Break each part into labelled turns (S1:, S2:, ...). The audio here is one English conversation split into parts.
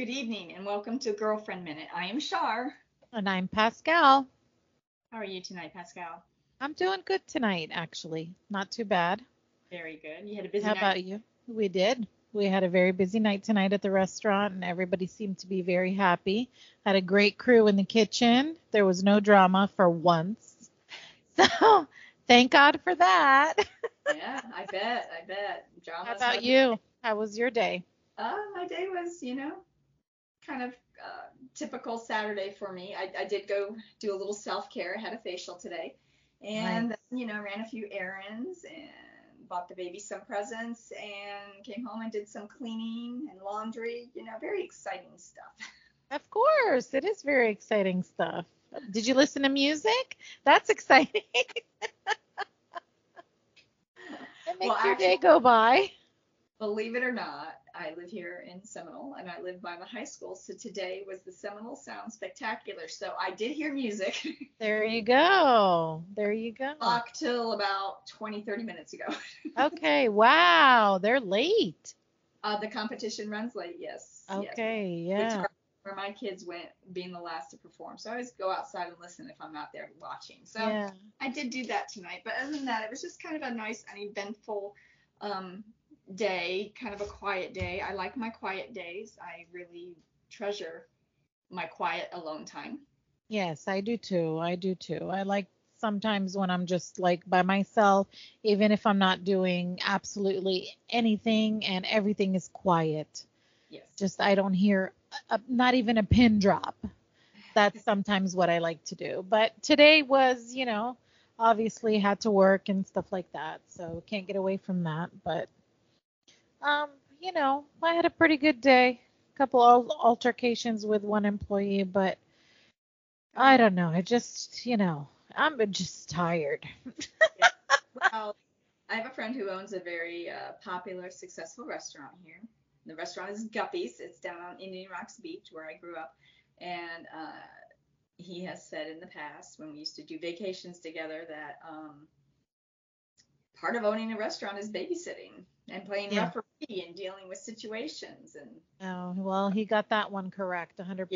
S1: Good evening and welcome to Girlfriend Minute. I am Shar.
S2: And I'm Pascal.
S1: How are you tonight, Pascal?
S2: I'm doing good tonight, actually. Not too bad.
S1: Very good. You had a busy night.
S2: How
S1: night.
S2: about you? We did. We had a very busy night tonight at the restaurant, and everybody seemed to be very happy. Had a great crew in the kitchen. There was no drama for once. So thank God for that.
S1: yeah, I bet. I bet. Drama's
S2: How about you? How was your day?
S1: Uh, my day was, you know, kind of uh, typical Saturday for me. I, I did go do a little self care. I had a facial today, and
S2: Nice.
S1: you know, ran a few errands and bought the baby some presents and came home and did some cleaning and laundry. You know, very exciting stuff.
S2: Of course, it is very exciting stuff. Did you listen to music? That's exciting. it makes
S1: Well,
S2: your day go by.
S1: Believe it or not, I live here in Seminole and I live by the high school. So today was the Seminole Sound Spectacular. So I did hear music
S2: There you go. There you go.
S1: up till about 20, 30 minutes ago.
S2: Okay, wow, they're late.
S1: Uh, the competition runs late, yes. yes.
S2: Okay,
S1: It's
S2: yeah.
S1: where my kids went being the last to perform. So I always go outside and listen if I'm out there watching. So
S2: Yeah.
S1: I did do that tonight. But other than that, it was just kind of a nice, uneventful um, day, kind of a quiet day. I like my quiet days. I really treasure my quiet alone time.
S2: Yes, I do too. I do too. I like sometimes when I'm just like by myself, even if I'm not doing absolutely anything and everything is quiet.
S1: Yes.
S2: Just I don't hear a, not even a pin drop. That's sometimes what I like to do. But today was, you know, obviously had to work and stuff like that. So can't get away from that. But um, you know, I had a pretty good day. A couple al- altercations with one employee, but I don't know. I just, you know, I'm just tired.
S1: Well, I have a friend who owns a very uh, popular, successful restaurant here. The restaurant is Guppy's. It's down on Indian Rocks Beach where I grew up. And uh, he has said in the past, when we used to do vacations together, that um, part of owning a restaurant is babysitting and playing
S2: Yeah.
S1: referee and dealing with situations. And
S2: Oh, well, he got that one correct, 100%.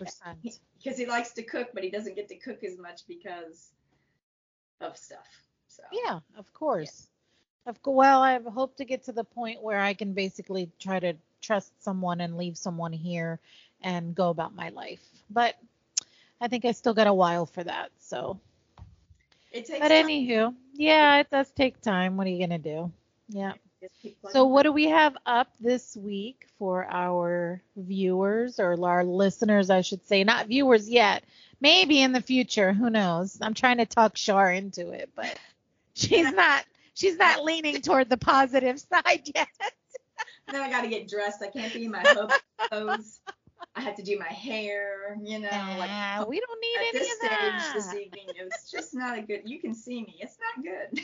S1: because he likes to cook, but he doesn't get to cook as much because of stuff. So
S2: Yeah, of course. Of well, I hope to get to the point where I can basically try to trust someone and leave someone here and go about my life. But I think I still got a while for that. So,
S1: it takes
S2: but
S1: time.
S2: anywho, yeah, it does take time. What are you gonna do? Yeah. So what do we have up this week for our viewers or our listeners, I should say, not viewers yet. Maybe in the future, who knows? I'm trying to talk Shar into it, but she's not she's not leaning toward the positive side yet.
S1: then I got to get dressed. I can't be in my clothes. I have to do my hair, you know, like
S2: Nah, we don't need
S1: at
S2: any
S1: this
S2: of
S1: stage this evening. It's just not a good. You can see me. It's not good.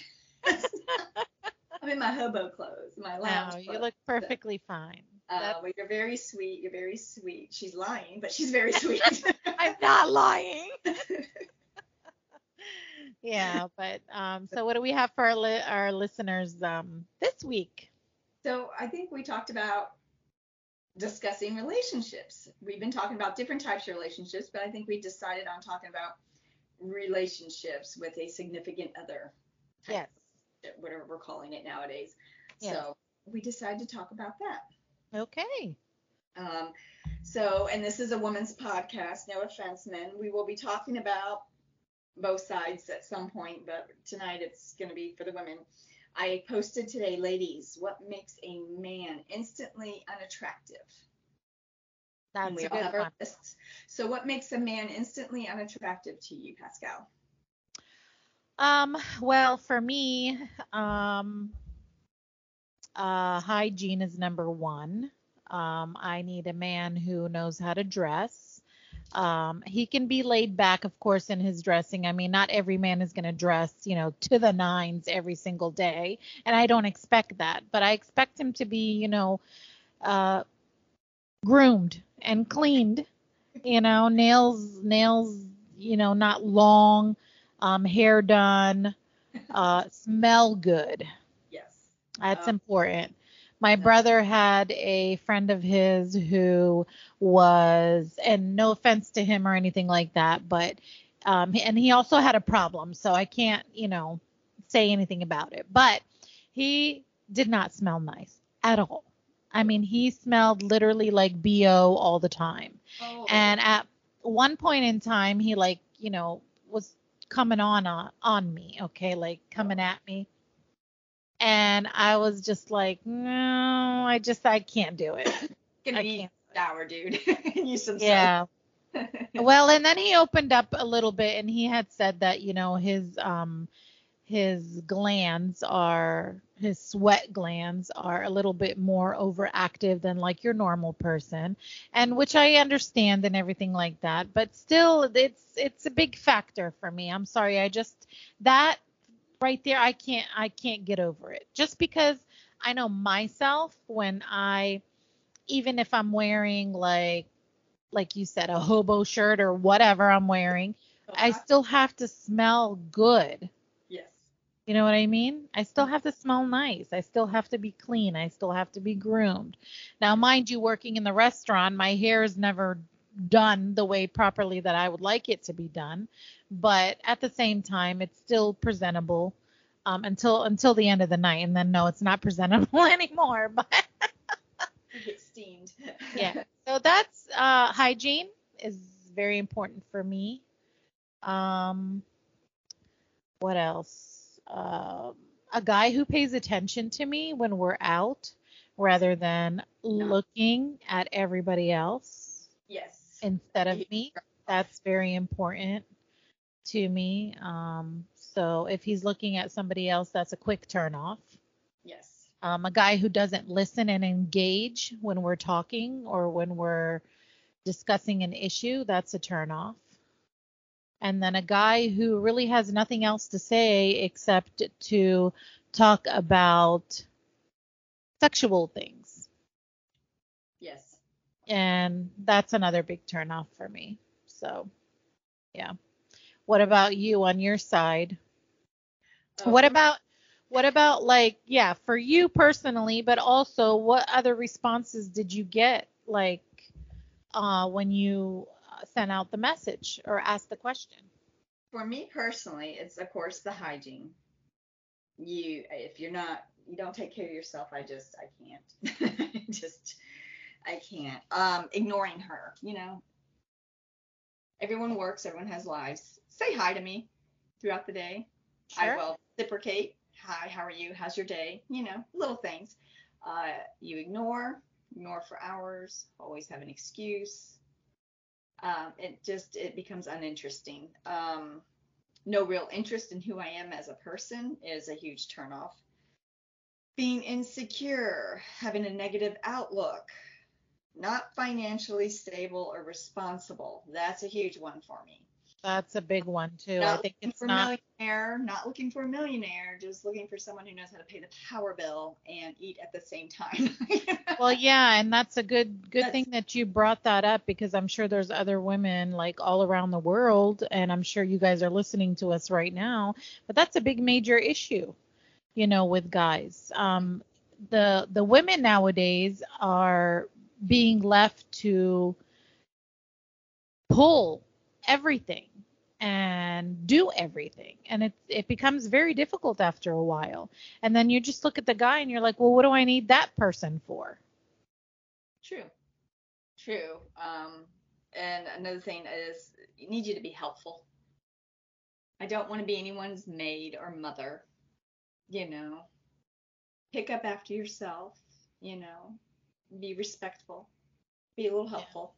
S1: I'm in my hobo clothes, my lounge
S2: no, you
S1: clothes.
S2: look perfectly fine.
S1: Uh, well, you're very sweet. You're very sweet. She's lying, but she's very sweet.
S2: I'm not lying. yeah, but um, so what do we have for our li- our listeners um this week?
S1: so I think we talked about discussing relationships. We've been talking about different types of relationships, but I think we decided on talking about relationships with a significant other.
S2: Yes.
S1: Whatever we're calling it nowadays.
S2: Yes.
S1: So we decided to talk about that.
S2: Okay.
S1: Um, so, and this is a woman's podcast, no offense, men. We will be talking about both sides at some point, but tonight it's going to be for the women. I posted today, ladies, what makes a man instantly unattractive? And
S2: That's
S1: we all have our lists. So, what makes a man instantly unattractive to you, Pascal?
S2: Um, well, for me, um, uh, hygiene is number one. Um, I need a man who knows how to dress. Um, he can be laid back, of course, in his dressing. I mean, not every man is going to dress, you know, to the nines every single day, and I don't expect that. But I expect him to be, you know, uh, groomed and cleaned. You know, nails, nails, you know, not long um, hair done, uh, smell good.
S1: Yes.
S2: That's
S1: Um,
S2: important. My brother had a friend of his who was, and no offense to him or anything like that, but, um, and he also had a problem, so I can't, you know, say anything about it. But he did not smell nice at all. I mean, he smelled literally like BO all the time.
S1: Oh.
S2: And at one point in time, he like, you know, was coming on on, on me, okay, like coming at me. And I was just like, no, I just I can't do it.
S1: Gonna
S2: I can't.
S1: shower, dude. Use some.
S2: Yeah. Well, and then he opened up a little bit and he had said that, you know, his um his glands are his sweat glands are a little bit more overactive than like your normal person and which I understand and everything like that but still it's it's a big factor for me I'm sorry I just that right there I can't I can't get over it just because I know myself when I even if I'm wearing like like you said a hobo shirt or whatever I'm wearing oh, I still have to smell good. You know what I mean? I still have to smell nice. I still have to be clean. I still have to be groomed. Now, mind you, working in the restaurant, my hair is never done the way properly that I would like it to be done. But at the same time, it's still presentable um, until until the end of the night, and then no, it's not presentable anymore. But
S1: get steamed.
S2: yeah, so that's uh, hygiene is very important for me. Um, what else? Um, a guy who pays attention to me when we're out, rather than looking at everybody else
S1: yes.
S2: instead of me. That's very important to me. Um, so if he's looking at somebody else, that's a quick turn off.
S1: Yes.
S2: Um, a guy who doesn't listen and engage when we're talking or when we're discussing an issue, that's a turn off. And then a guy who really has nothing else to say except to talk about sexual things.
S1: Yes.
S2: And that's another big turn off for me. So, yeah. What about you on your side? What
S1: Um,
S2: about what about like yeah, for you personally, but also what other responses did you get like uh when you sent out the message or asked the question?
S1: For me personally, it's of course the hygiene. You, if you're not, you don't take care of yourself. I just, I can't. just, I can't. Um, ignoring her. You know, everyone works. Everyone has lives. Say hi to me throughout the day.
S2: Sure.
S1: I will reciprocate. Hi, how are you? How's your day? You know, little things. Uh, you ignore, ignore for hours. Always have an excuse. Um, it just it becomes uninteresting. Um, no real interest in who I am as a person is a huge turnoff. Being insecure, having a negative outlook, not financially stable or responsible. That's a huge one for me.
S2: That's a big one too. I think it's not
S1: not looking for a millionaire, just looking for someone who knows how to pay the power bill and eat at the same time.
S2: Well, yeah, and that's a good good
S1: That's-
S2: thing that you brought that up because I'm sure there's other women like all around the world and I'm sure you guys are listening to us right now, but that's a big major issue, you know, with guys. Um the the women nowadays are being left to pull everything and do everything and it it becomes very difficult after a while and then you just look at the guy and you're like well what do i need that person for
S1: True. True. Um, and another thing is, you need you to be helpful. I don't want to be anyone's maid or mother. You know, pick up after yourself. You know, be respectful, be a little helpful.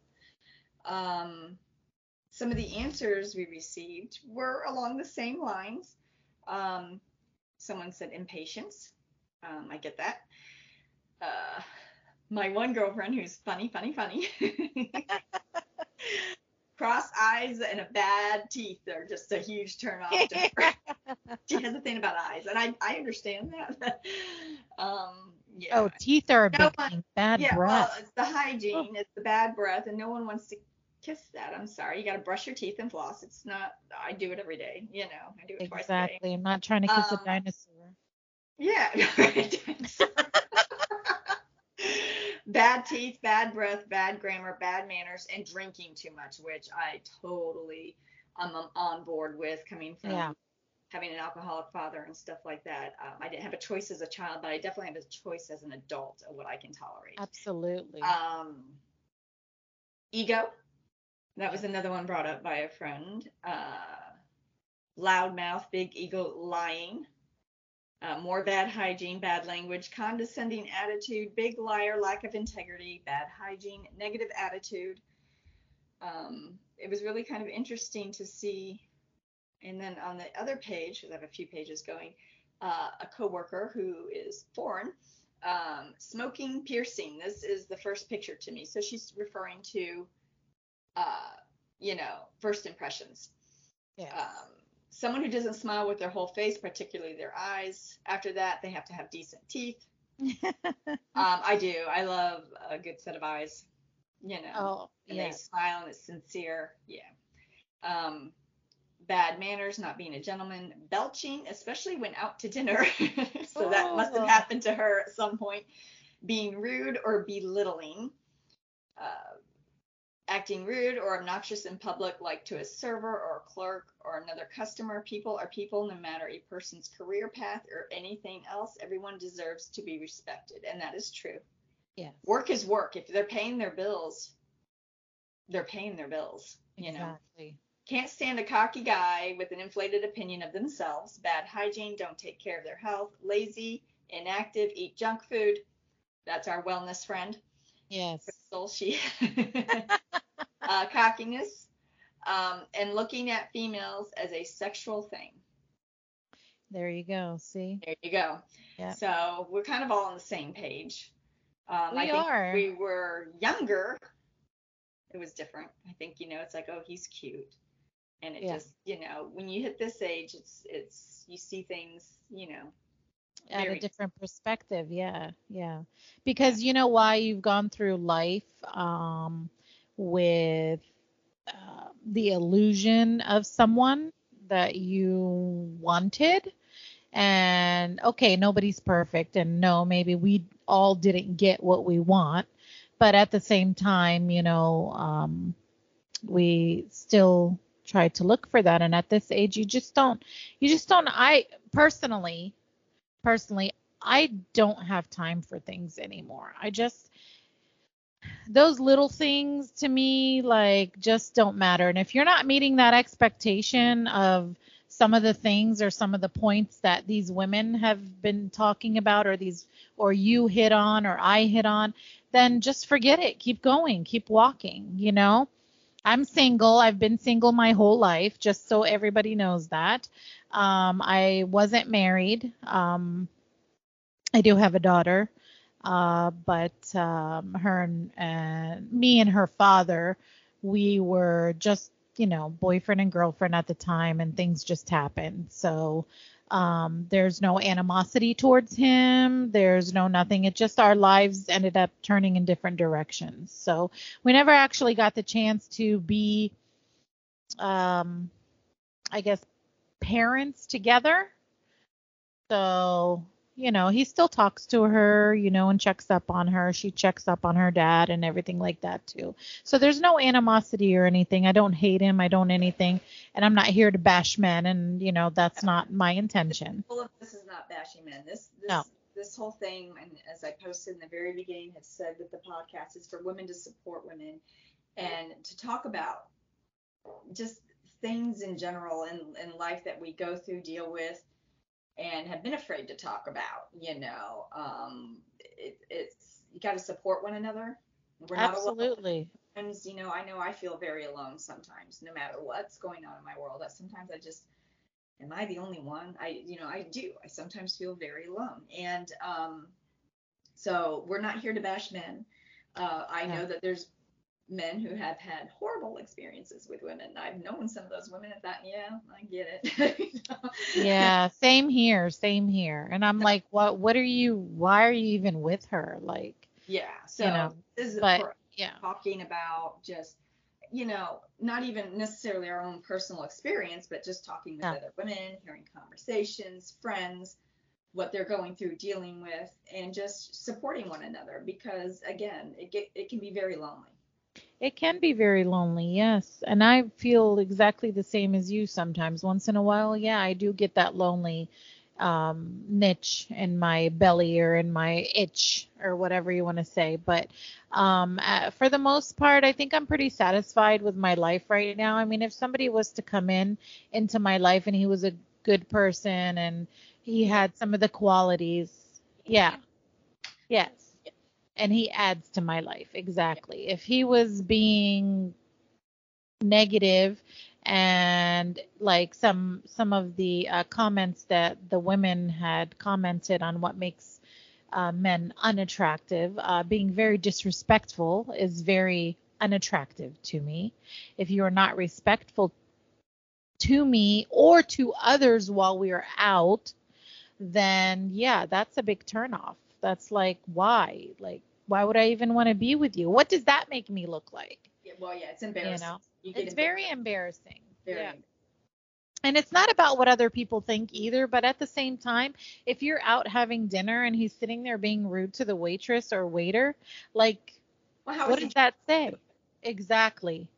S1: Um, some of the answers we received were along the same lines. Um, someone said impatience. Um, I get that. Uh, my one girlfriend who's funny, funny, funny. Cross eyes and a bad teeth are just a huge turn off to her. she has a thing about eyes, and I, I understand that. um, yeah.
S2: oh teeth are a
S1: No
S2: big
S1: one-
S2: thing bad
S1: yeah,
S2: breath
S1: well, it's the hygiene, it's the bad breath, and no one wants to kiss that. I'm sorry. You got to brush your teeth and floss. It's not, I do it every day, you know, I do it twice a day.
S2: exactly i'm not trying to kiss
S1: Um,
S2: a dinosaur
S1: Yeah. bad teeth, bad breath, bad grammar, bad manners, and drinking too much, which I totally am um, on board with coming from
S2: Yeah.
S1: having an alcoholic father and stuff like that. Um, I didn't have a choice as a child, but I definitely have a choice as an adult of what I can tolerate.
S2: Absolutely.
S1: Um, ego. That was another one brought up by a friend. Uh, loudmouth, big ego, lying. Uh, more bad hygiene, bad language, condescending attitude, big liar, lack of integrity, bad hygiene, negative attitude. Um, it was really kind of interesting to see. And then on the other page, because I have a few pages going, uh, a coworker who is foreign, um, smoking, piercing. This is the first picture to me. So she's referring to, uh, you know, first impressions.
S2: yes.
S1: Um, someone who doesn't smile with their whole face, particularly their eyes. After that, they have to have decent teeth. Um, I do. I love a good set of eyes. You know,
S2: oh,
S1: and they smile and it's sincere. Yeah. Um, bad manners, not being a gentleman, belching, especially when out to dinner. so that must have
S2: Oh.
S1: happened to her at some point. Being rude or belittling. Uh, acting rude or obnoxious in public, like to a server or a clerk or another customer. People are people, no matter a person's career path or anything else. Everyone deserves to be respected, and that is true.
S2: Yes.
S1: Work is work. If they're paying their bills, they're paying their bills. You know,
S2: Exactly.
S1: can't stand a cocky guy with an inflated opinion of themselves, bad hygiene, don't take care of their health, lazy, inactive, eat junk food. That's our wellness friend.
S2: Yes.
S1: Crystal, she uh, cockiness, um, and looking at females as a sexual thing.
S2: There you go. See?
S1: There you go.
S2: Yeah.
S1: So we're kind of all on the same page. Um, I
S2: We
S1: think
S2: are.
S1: we were younger. It was different. I think you know it's like oh he's cute, and it
S2: Yeah.
S1: just you know when you hit this age it's it's you see things you know
S2: At a different perspective. Yeah. Yeah. Because you know why you've gone through life um, with uh, the illusion of someone that you wanted. And okay, nobody's perfect. And no, maybe we all didn't get what we want. But at the same time, you know, um, we still try to look for that. And at this age, you just don't, you just don't, I personally, personally, I don't have time for things anymore. I just, those little things to me, like, just don't matter. And if you're not meeting that expectation of some of the things or some of the points that these women have been talking about, or these, or you hit on, or I hit on, then just forget it. Keep going, keep walking, you know? I'm single. I've been single my whole life, just so everybody knows that. Um, I wasn't married. Um, I do have a daughter, uh, but um, her and, me and her father, we were just, you know, boyfriend and girlfriend at the time, and things just happened. So um, there's no animosity towards him. There's no nothing. It just our lives ended up turning in different directions. So we never actually got the chance to be, um, I guess, parents together. So, you know, he still talks to her, you know, and checks up on her. She checks up on her dad and everything like that too. So there's no animosity or anything. I don't hate him. I don't anything. And I'm not here to bash men and, you know, that's not my intention.
S1: This is not bashing men. This this
S2: No.
S1: this whole thing, and as I posted in the very beginning, have said that the podcast is for women to support women and to talk about just things in general in, in life that we go through, deal with, and have been afraid to talk about. You know, um, it, it's you got to support one another. We're
S2: Absolutely.
S1: sometimes, you know, I know I feel very alone sometimes, no matter what's going on in my world. That sometimes I just, am I the only one? I, you know, I do. I sometimes feel very alone. And um, so we're not here to bash men. Uh, I
S2: No.
S1: know that there's men who have had horrible experiences with women. I've known some of those women and thought, yeah, I get it. You know?
S2: Yeah, same here, same here. And I'm like, what what are you why are you even with her? Like,
S1: Yeah. So
S2: know,
S1: this is
S2: but yeah.
S1: talking about just you know not even necessarily our own personal experience but just talking with
S2: Yeah.
S1: other women hearing conversations friends what they're going through dealing with and just supporting one another because again it get, it can be very lonely
S2: It can be very lonely, yes. And I feel exactly the same as you sometimes. Once in a while, yeah, I do get that lonely um, niche in my belly or in my itch or whatever you want to say. But um, uh, for the most part, I think I'm pretty satisfied with my life right now. I mean, if somebody was to come in into my life and he was a good person and he had some of the qualities, yeah, yes and he adds to my life exactly. If he was being negative and like some some of the uh, comments that the women had commented on what makes uh, men unattractive uh, being very disrespectful is very unattractive to me. If you are not respectful to me or to others while we are out then yeah that's a big turnoff that's like why? Like why would i even want to be with you? What does that make me look like?
S1: Yeah, well yeah it's embarrassing.
S2: you know?
S1: You
S2: it's very embarrassing.
S1: Very
S2: yeah. and it's not about what other people think either but at the same time if you're out having dinner and he's sitting there being rude to the waitress or waiter like
S1: well,
S2: what does that say? Exactly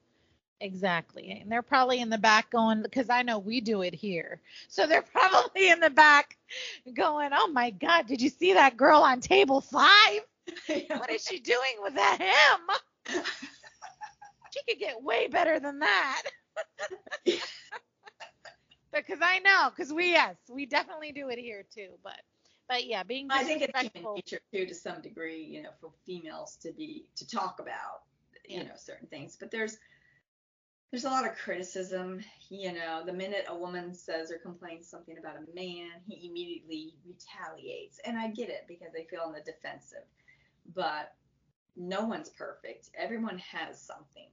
S2: exactly and they're probably in the back going because i know we do it here so they're probably in the back going oh my god did you see that girl on table five what is she doing with that him she could get way better than that because i know because we yes we definitely do it here too but but yeah being
S1: I think it's human nature too, to some degree, you know, for females to be to talk about, you
S2: Yeah.
S1: know, certain things. But there's there's a lot of criticism, you know. The minute a woman says or complains something about a man, he immediately retaliates, and I get it because they feel on the defensive. But no one's perfect. Everyone has something,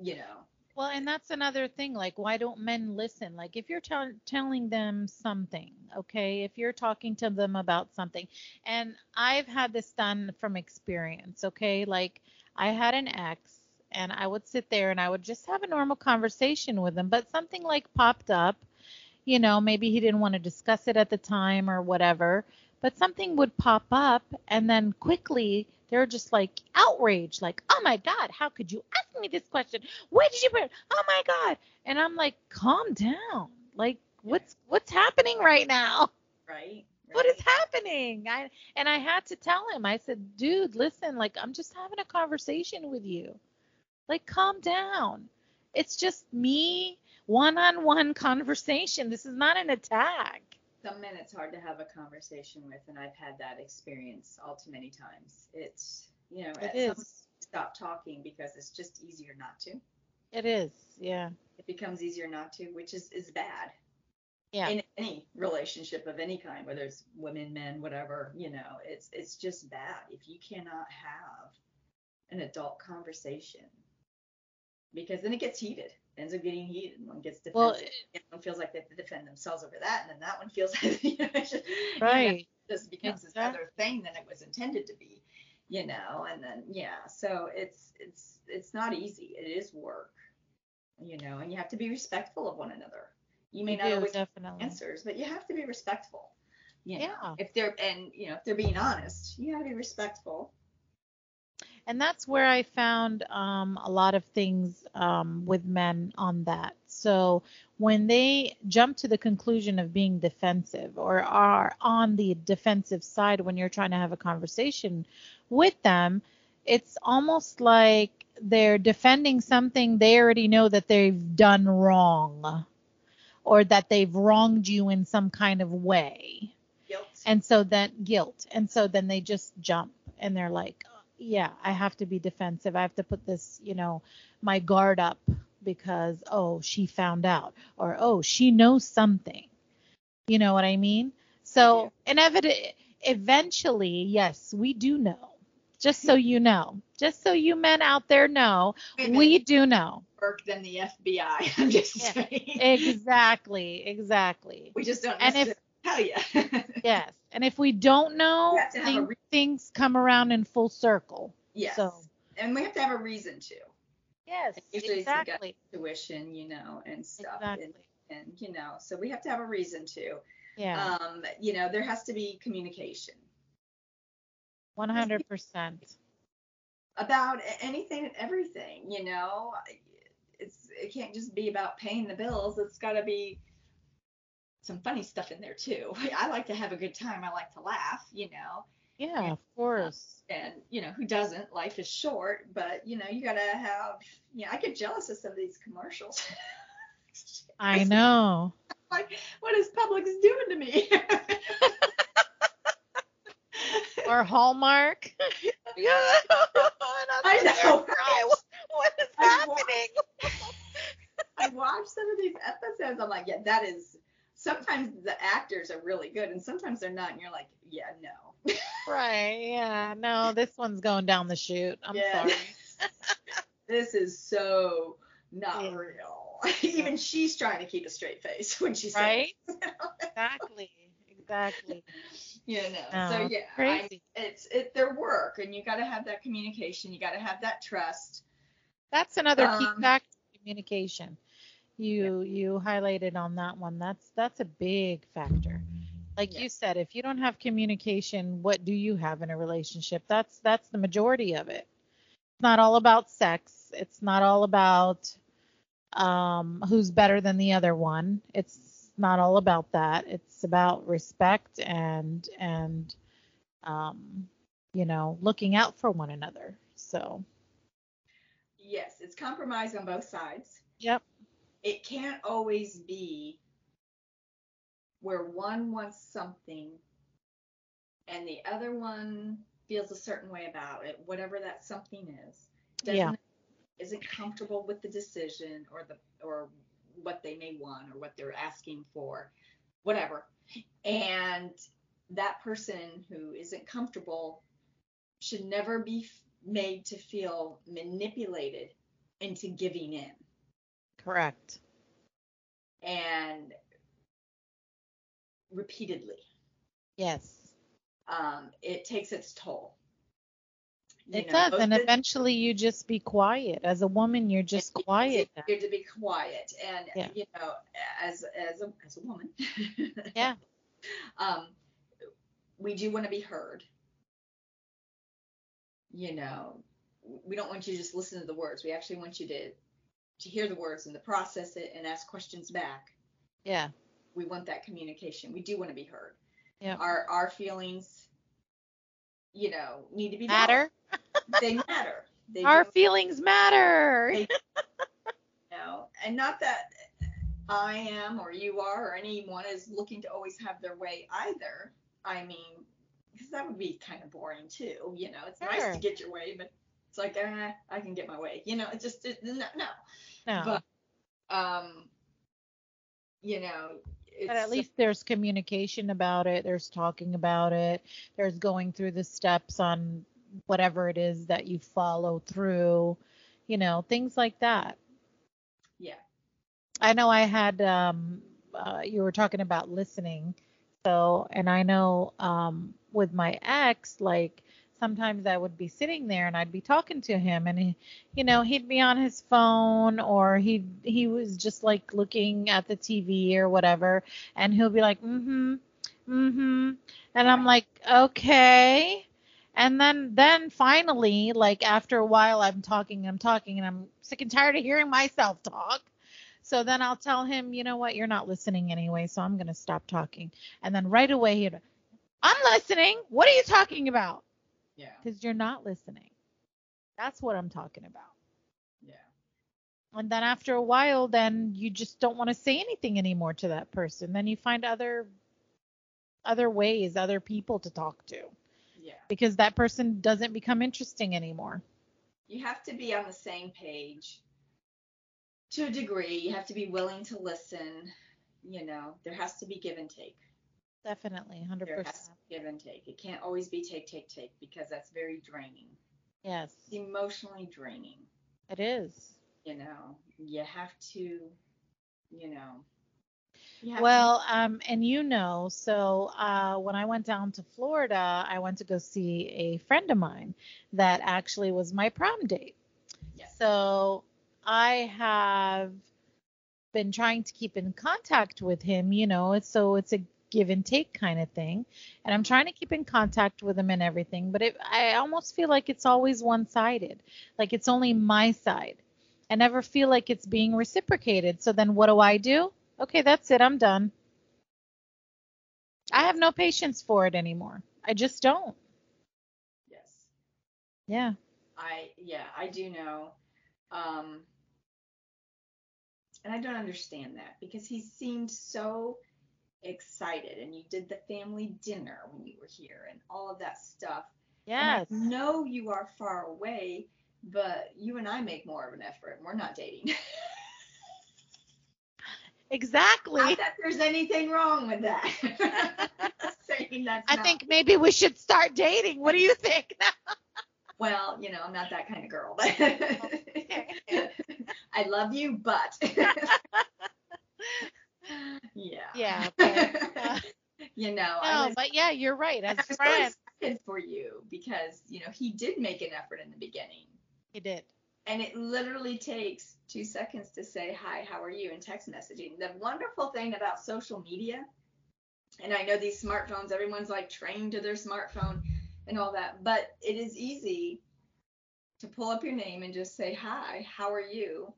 S1: you know.
S2: Well, and that's another thing. Like, why don't men listen? Like, if you're tell telling them something, okay, if you're talking to them about something, and I've had this done from experience, okay, like I had an ex, and I would sit there and I would just have a normal conversation with him, but something like popped up, you know, maybe he didn't want to discuss it at the time or whatever, but something would pop up, and then quickly they're just like outraged, like, oh my God, how could you ask me this question? Where did you put? Oh my God. And I'm like, calm down. Like, what's what's happening right now?
S1: Right?
S2: What is happening? I and I had to tell him. I said, dude, listen, like I'm just having a conversation with you. Like, calm down. It's just me, one-on-one conversation. This is not an attack.
S1: some men it's hard to have a conversation with and i've had that experience all too many times it's you know
S2: It uh,
S1: at
S2: is.
S1: stop talking because it's just easier not to
S2: It is. Yeah.
S1: it becomes easier not to which is is bad
S2: Yeah.
S1: in any relationship of any kind whether it's women men whatever you know it's it's just bad if you cannot have an adult conversation because then it gets heated it ends up getting heated and one gets defensive
S2: Well,
S1: and one feels like they have to defend themselves over that and then that one feels like you know, just, you know,
S2: right.
S1: this becomes this other thing than it was intended to be, you know, and then yeah, so it's it's it's not easy. It is work, you know, and you have to be respectful of one another. You may
S2: You
S1: not
S2: do,
S1: always have
S2: definitely.
S1: answers, but you have to be respectful. You know,
S2: Yeah.
S1: if they're and you know if they're being honest, you have to be respectful.
S2: And that's where I found um, a lot of things um, with men on that. So when they jump to the conclusion of being defensive or are on the defensive side when you're trying to have a conversation with them, it's almost like they're defending something they already know that they've done wrong or that they've wronged you in some kind of way
S1: Guilt.
S2: and so then guilt and so then they just jump and they're like yeah i have to be defensive. I have to put this you know my guard up because oh she found out or oh she knows something. You know what i mean? So inevit- eventually yes we do know. Just so you know. Just so you men out there know we do know.
S1: work than the FBI. I'm just
S2: Yeah.
S1: saying.
S2: exactly exactly.
S1: We just don't
S2: and if-
S1: necessarily yeah.
S2: Yes. And if we don't know,
S1: You have to have a
S2: thing-
S1: re-
S2: things come around in full circle.
S1: yes.
S2: So,
S1: And we have to have a reason to.
S2: yes,
S1: Usually it's
S2: exactly.
S1: tuition, you know, and stuff.
S2: Exactly.
S1: And, and you know, so we have to have a reason to.
S2: Yeah.
S1: Um, you know, there has to be communication
S2: 100%.
S1: about anything and everything. You know, it's it can't just be about paying the bills. It's got to be some funny stuff in there too. I like to have a good time. I like to laugh. You know,
S2: Yeah, of course.
S1: and you know who doesn't? Life is short, but you know you gotta have. Yeah, I get jealous of some of these commercials.
S2: I know.
S1: like, what is Publix doing to me?
S2: Or Hallmark. yeah.
S1: I know, right?
S2: What, is
S1: I
S2: happening?
S1: I watch some of these episodes. I'm like, yeah, that is. Sometimes the actors are really good, and sometimes they're not, and you're like, yeah, no.
S2: Right. Yeah. No, this one's going down the chute. I'm
S1: Yeah.
S2: sorry.
S1: this is so not
S2: Yeah.
S1: real. Even she's trying to keep a straight face when she says,
S2: Right? Exactly. Exactly.
S1: you know.
S2: No,
S1: so yeah, I, it's it their work, and you got to have that communication. You got to have that trust.
S2: That's another key
S1: Um,
S2: factor communication. You you highlighted on that one. That's that's a big factor. Like
S1: Yeah.
S2: you said, if you don't have communication, what do you have in a relationship? That's that's the majority of it. It's not all about sex. It's not all about um who's better than the other one. It's not all about that. It's about respect and and um you know, looking out for one another. So,
S1: Yes, it's compromise on both sides.
S2: yep.
S1: It can't always be where one wants something and the other one feels a certain way about it, whatever that something is.
S2: Yeah.
S1: Isn't comfortable with the decision or the or what they may want or what they're asking for, whatever. And that person who isn't comfortable should never be made to feel manipulated into giving in.
S2: Correct.
S1: And repeatedly,
S2: Yes.
S1: um, it takes its toll. You
S2: It
S1: know,
S2: does, and
S1: the-
S2: eventually you just be quiet. As a woman, you're just quiet.
S1: You're to be quiet, and
S2: Yeah.
S1: you know, as as a as a woman,
S2: Yeah.
S1: um, we do want to be heard. You know, we don't want you to just listen to the words. We actually want you to to hear the words and to process it and ask questions back.
S2: Yeah.
S1: We want that communication. We do want to be heard.
S2: Yeah.
S1: Our our feelings, you know, need to be
S2: Matter.
S1: They matter. They
S2: Our feelings matter.
S1: They- know, and not that I am or you are or anyone is looking to always have their way either. I mean, because that would be kind of boring too. You know, it's nice to get your way, but it's like, eh, I can get my way. You know, it just it, no, no.
S2: No.
S1: But um, you know,
S2: but at least there's communication about it. There's talking about it. There's going through the steps on whatever it is that you follow through. You know, things like that.
S1: yeah,
S2: I know I had um uh, you were talking about listening. So, and I know um with my ex like sometimes I would be sitting there and I'd be talking to him and he, you know, he'd be on his phone or he he was just like looking at the TV or whatever and he'll be like, "Mhm. Mhm." And I'm like, "Okay." And then then finally like after a while I'm talking, I'm talking and I'm sick and tired of hearing myself talk. So then I'll tell him, you know what, you're not listening anyway, so I'm going to stop talking. And then right away he'd, I'm listening. What are you talking about?
S1: Yeah,
S2: Because you're not listening. That's what I'm talking about.
S1: yeah,
S2: And then after a while, then you just don't want to say anything anymore to that person. Then you find other other ways, other people to talk to
S1: yeah.
S2: because that person doesn't become interesting anymore.
S1: You have to be on the same page to a degree. You have to be willing to listen. You know, there has to be give and take.
S2: Definitely, 100%.
S1: There has to give and take. It can't always be take, take, take because that's very draining.
S2: Yes,
S1: It's emotionally draining.
S2: it is.
S1: You know, you have to, you know. you have to-
S2: Well, um, and you know, so uh, when I went down to Florida, I went to go see a friend of mine that actually was my prom date.
S1: Yes.
S2: So I have been trying to keep in contact with him, you know, it's so it's a give and take kind of thing. And I'm trying to keep in contact with him and everything, but it, I almost feel like it's always one sided. Like it's only my side. I never feel like it's being reciprocated. So then what do I do? Okay, that's it. I'm done. I have no patience for it anymore. I just don't.
S1: Yes.
S2: Yeah.
S1: I yeah, I do know. Um and I don't understand that because he seemed so excited and you did the family dinner when you were here and all of that stuff.
S2: Yes.
S1: And I know you are far away, but you and I make more of an effort. and We're not dating.
S2: exactly.
S1: Not that there's anything wrong with that. Saying that's
S2: I
S1: not-
S2: think maybe we should start dating. What do you think?
S1: Well, you know, I'm not that kind of girl. I love you, but yeah.
S2: yeah. But, uh,
S1: you know, I
S2: no,
S1: was,
S2: but yeah, you're right. As
S1: I was really excited for you because you know he did make an effort in the beginning,
S2: he did.
S1: and it literally takes two seconds to say hi, how are you, in text messaging. The wonderful thing about social media, and I know these smartphones, everyone's like trained to their smartphone and all that, but it is easy to pull up your name and just say hi, how are you?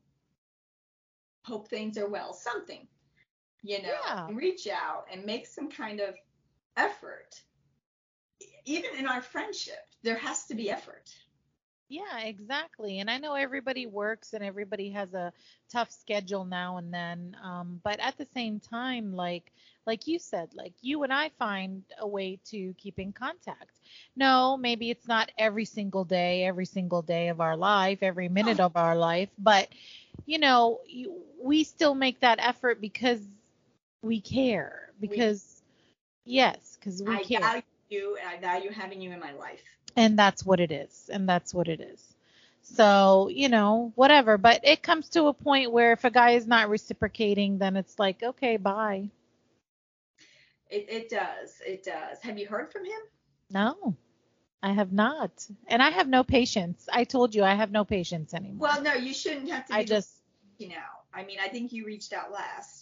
S1: Hope things are well, something, you know,
S2: Yeah.
S1: reach out and make some kind of effort. Even in our friendship, there has to be effort.
S2: Yeah, exactly. And I know everybody works and everybody has a tough schedule now and then. Um, but at the same time, like like you said, like you and I find a way to keep in contact. No, maybe it's not every single day, every single day of our life, every minute of our life, but you know, we still make that effort because we care. Because yes, because we
S1: I
S2: care.
S1: value you and I value having you in my life.
S2: and that's what it is and that's what it is so you know whatever but it comes to a point where if a guy is not reciprocating then it's like okay bye
S1: It, it does. It does. Have you heard from him?
S2: no i have not and i have no patience i told you i have no patience anymore
S1: Well, no, you shouldn't have to be
S2: i just
S1: you know, I mean, I think you reached out last.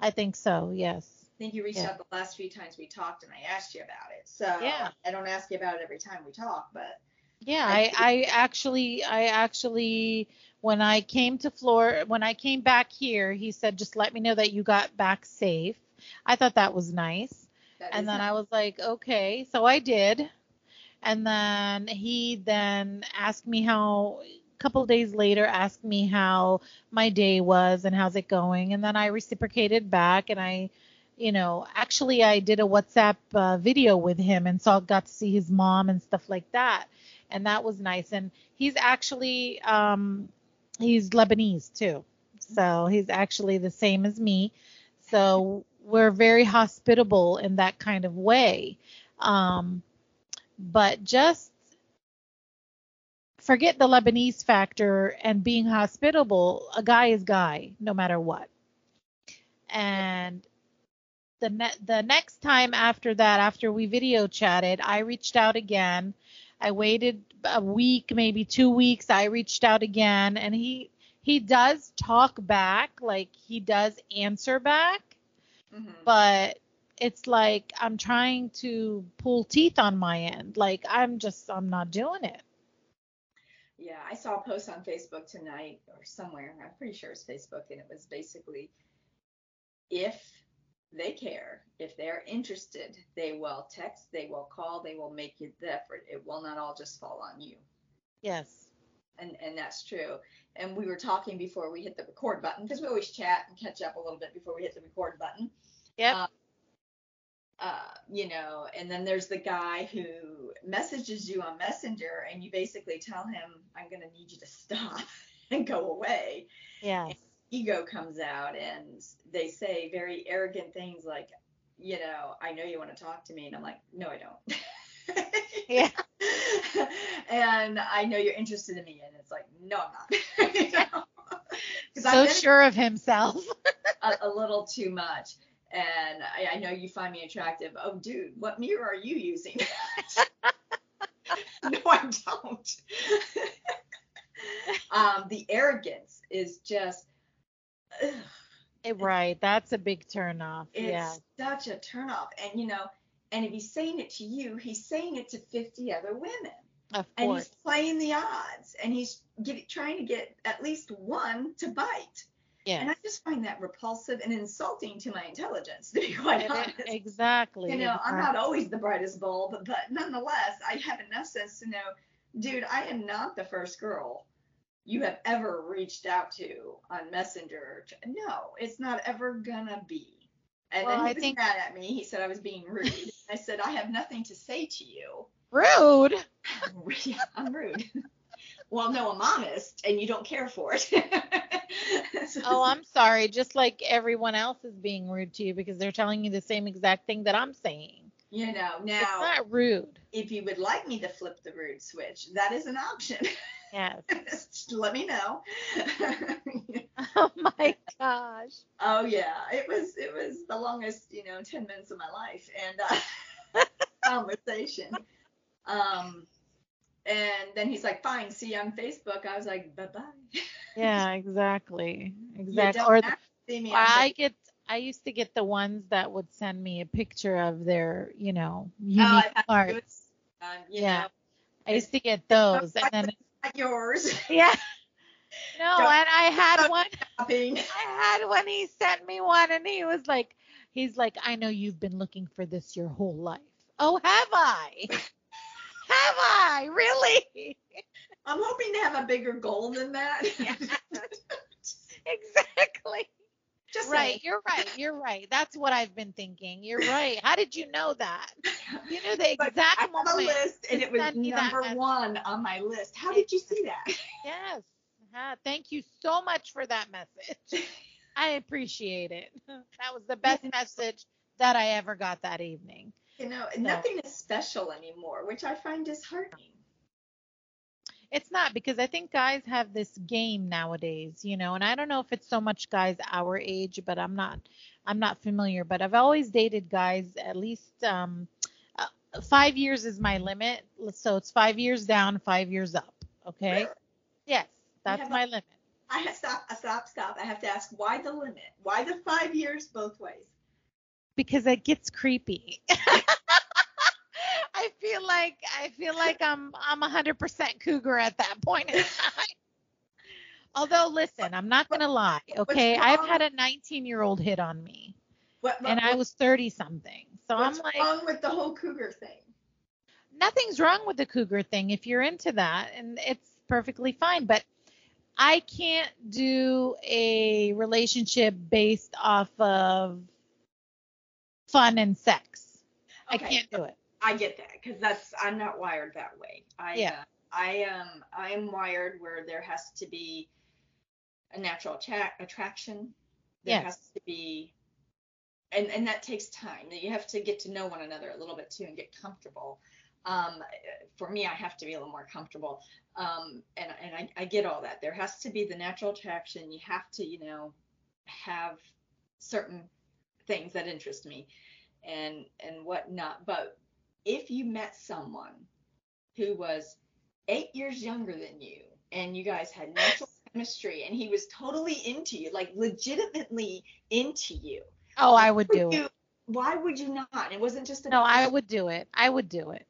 S2: I think so yes
S1: I think you reached
S2: Yeah.
S1: out the last few times we talked and I asked you about it. So
S2: Yeah.
S1: I don't ask you about it every time we talk, but
S2: Yeah,
S1: I
S2: I, actually, I actually, when I came to Florida, when I came back here, he said, just let me know that you got back safe. I thought that was nice.
S1: that
S2: And then
S1: not-
S2: I was like, okay, so I did. And then he then asked me how, couple days later, asked me how my day was and how's it going. And then I reciprocated back and I, you know, actually I did a WhatsApp uh, video with him and saw got to see his mom and stuff like that. And that was nice. And he's actually, um, he's Lebanese too. So he's actually the same as me. So we're very hospitable in that kind of way. Um, but just forget the Lebanese factor and being hospitable. A guy is guy, no matter what. And the ne- the next time after that, after we video chatted, I reached out again. I waited a week, maybe two weeks. I reached out again, and he he does talk back, like he does answer back
S1: Mhm.
S2: but it's like I'm trying to pull teeth on my end. Like I'm just I'm not doing it.
S1: Yeah, I saw a post on Facebook tonight or somewhere. I'm pretty sure it's Facebook, and it was basically if they care, if they're interested, they will text, they will call, they will make you the effort. It will not all just fall on you.
S2: Yes.
S1: And and that's true. And we were talking before we hit the record button because we always chat and catch up a little bit before we hit the record button.
S2: Yep.
S1: Um, uh, you know, and then there's the guy who messages you on Messenger and you basically tell him, I'm going to need you to stop and go away.
S2: Yeah.
S1: Ego comes out and they say very arrogant things like, you know, I know you want to talk to me. And I'm like, no, I don't.
S2: Yeah.
S1: and I know you're interested in me. And it's like, no, I'm not. You know?
S2: So
S1: been
S2: sure of himself.
S1: a, a little too much. And I, I know you find me attractive. Oh, dude, what mirror are you using? no, I don't. um, the arrogance is just, ugh,
S2: Eh, Right. That's a big turn off.
S1: It's
S2: Yeah.
S1: such a turnoff. And you know, and if he's saying it to you, he's saying it to 50 other women.
S2: Of course.
S1: And he's playing the odds and he's get, trying to get at least one to bite. And I just find that repulsive and insulting to my intelligence, to be quite
S2: It-
S1: honest.
S2: Exactly.
S1: You know, I'm not always the brightest bulb, but nonetheless, I have enough sense to know, dude, I am not the first girl you have ever reached out to on Messenger. No, it's not ever gonna be. And
S2: Well,
S1: then he
S2: I
S1: was
S2: think-
S1: mad at me. He said I was being rude. I said I have nothing to say to you.
S2: rude.
S1: Yeah, I'm rude. well, no, I'm honest, and you don't care for it. So-
S2: Oh, I'm sorry. Just like everyone else is being rude to you because they're telling you the same exact thing that I'm saying.
S1: you know, now It's
S2: not rude.
S1: if you would like me to flip the rude switch, that is an option.
S2: Yes.
S1: Just let me know.
S2: Oh my gosh.
S1: oh yeah, it was it was the longest you know ten minutes of my life and uh, conversation. Um, and then he's like, "Fine, see you on Facebook." I was like, "Bye bye."
S2: Yeah, exactly.
S1: You
S2: Exactly.
S1: don't
S2: Or
S1: have
S2: the,
S1: to see me
S2: I get I used to get the ones that would send me a picture of their, you know, unique
S1: I've
S2: parts.
S1: um, you
S2: Yeah.
S1: know,
S2: I used to get those and then
S1: not yours.
S2: yeah. No,
S1: Don't-
S2: and I had one
S1: Shopping.
S2: I had one he sent me one and he was like he's like I know you've been looking for this your whole life. Oh, have I? Have I? Really?
S1: I'm hoping to have a bigger goal than that.
S2: exactly.
S1: Just
S2: Right,
S1: saying.
S2: you're right. You're right. That's what I've been thinking. You're right. How did you know that? You knew the exact
S1: I have a
S2: moment.
S1: list and it was
S2: sent me that
S1: number one on my list. How did you see that?
S2: Yes. Ah, thank you so much for that message. I appreciate it. That was the best message that I ever got that evening.
S1: You know, nothing is special anymore, which I find disheartening.
S2: It's not because I think guys have this game nowadays, you know, and I don't know if it's so much guys our age, but I'm not I'm not familiar, but I've always dated guys at least um uh, 5 years is my limit. So it's 5 years down, 5 years up, okay?
S1: Really?
S2: Yes, that's
S1: have a-
S2: my limit.
S1: I have stop, stop, stop. I have to ask why the limit? Why the five years both ways?
S2: Because it gets creepy. I feel like I feel like I'm I'm 100% cougar at that point in time. Although listen, I'm not gonna lie, okay? I've had a 19 year old hit on me,
S1: What,
S2: and I was 30 something. So I'm like, what's
S1: wrong with the whole cougar thing?
S2: nothing's wrong with the cougar thing if you're into that, and it's perfectly fine. But I can't do a relationship based off of fun and sex. I can't do it.
S1: I get that because that's I'm not wired that way. I
S2: Yeah.
S1: uh, I am I am wired where there has to be a natural attra- attraction. There
S2: Yes.
S1: has to be and and that takes time. You have to get to know one another a little bit too and get comfortable. Um, for me, I have to be a little more comfortable. Um, and and I, I get all that. There has to be the natural attraction. You have to, you know, have certain things that interest me and and whatnot. But if you met someone who was eight years younger than you and you guys had natural chemistry and he was totally into you, like legitimately into you,
S2: Oh, I would do
S1: you-
S2: it.
S1: why would you not? It wasn't just a
S2: No, I would do it. I would do it.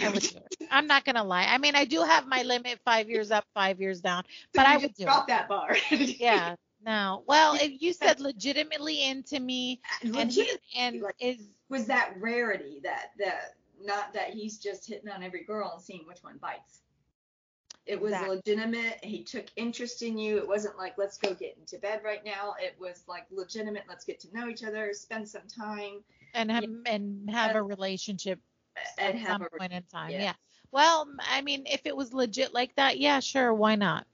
S2: I would do it. I'm not gonna lie. I mean, I do have my limit five years up, five years down. but I would do
S1: drop that bar.
S2: Yeah. No. Well, if you said legitimately into me uh, and he and
S1: like-
S2: is
S1: was that rarity that that not that he's just hitting on every girl and seeing which one bites. It was
S2: Exactly.
S1: legitimate. He took interest in you. It wasn't like let's go get into bed right now. It was like legitimate. Let's get to know each other, spend some time,
S2: and have and have a relationship at some
S1: a
S2: point in time.
S1: yeah.
S2: Yeah. Well, I mean, if it was legit like that, yeah, sure, why not?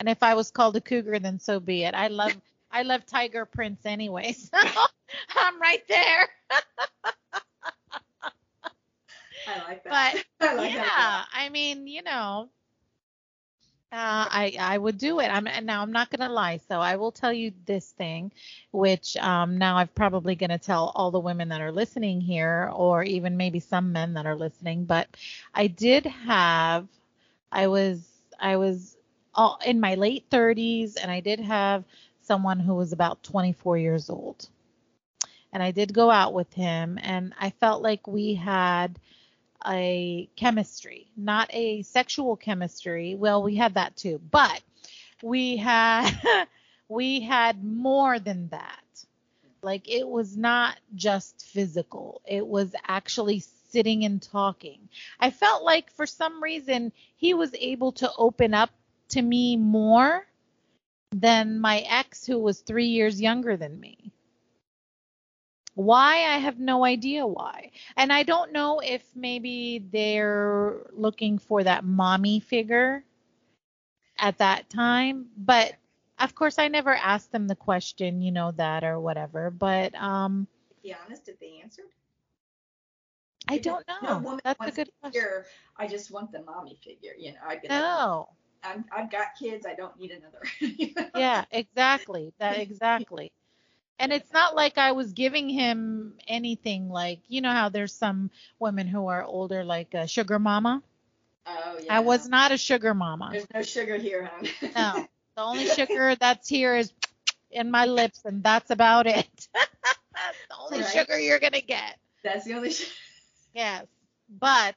S2: And if I was called a cougar, then so be it. I love I love Tiger Prince anyway, so I'm right there.
S1: I like that.
S2: But
S1: I like
S2: yeah,
S1: that.
S2: I mean, you know, uh, I I would do it. I'm and now I'm not gonna lie. So I will tell you this thing, which um, now I'm probably gonna tell all the women that are listening here, or even maybe some men that are listening. But I did have, I was I was all in my late 30s, and I did have someone who was about 24 years old. And I did go out with him, and I felt like we had a chemistry, not a sexual chemistry. Well, we had that too, but we had we had more than that. Like it was not just physical. It was actually sitting and talking. I felt like for some reason he was able to open up to me more than my ex who was 3 years younger than me. Why? I have no idea why. And I don't know if maybe they're looking for that mommy figure at that time, but of course I never asked them the question, you know, that or whatever, but um
S1: To be honest, if they answered,
S2: I don't know.
S1: No woman
S2: That's a good
S1: to
S2: question.
S1: hear, I just want the mommy figure. You know, I'd be like, I'm, I've got kids. I don't need another.
S2: Yeah, exactly. That exactly. And it's not like I was giving him anything like, you know how there's some women who are older like a sugar mama?
S1: Oh yeah.
S2: I was not a sugar mama.
S1: There's no sugar here, hon.
S2: No. The only sugar that's here is in my lips and that's about it. that's the only
S1: Right.
S2: sugar you're going to get.
S1: That's the only. Sh-
S2: Yes. But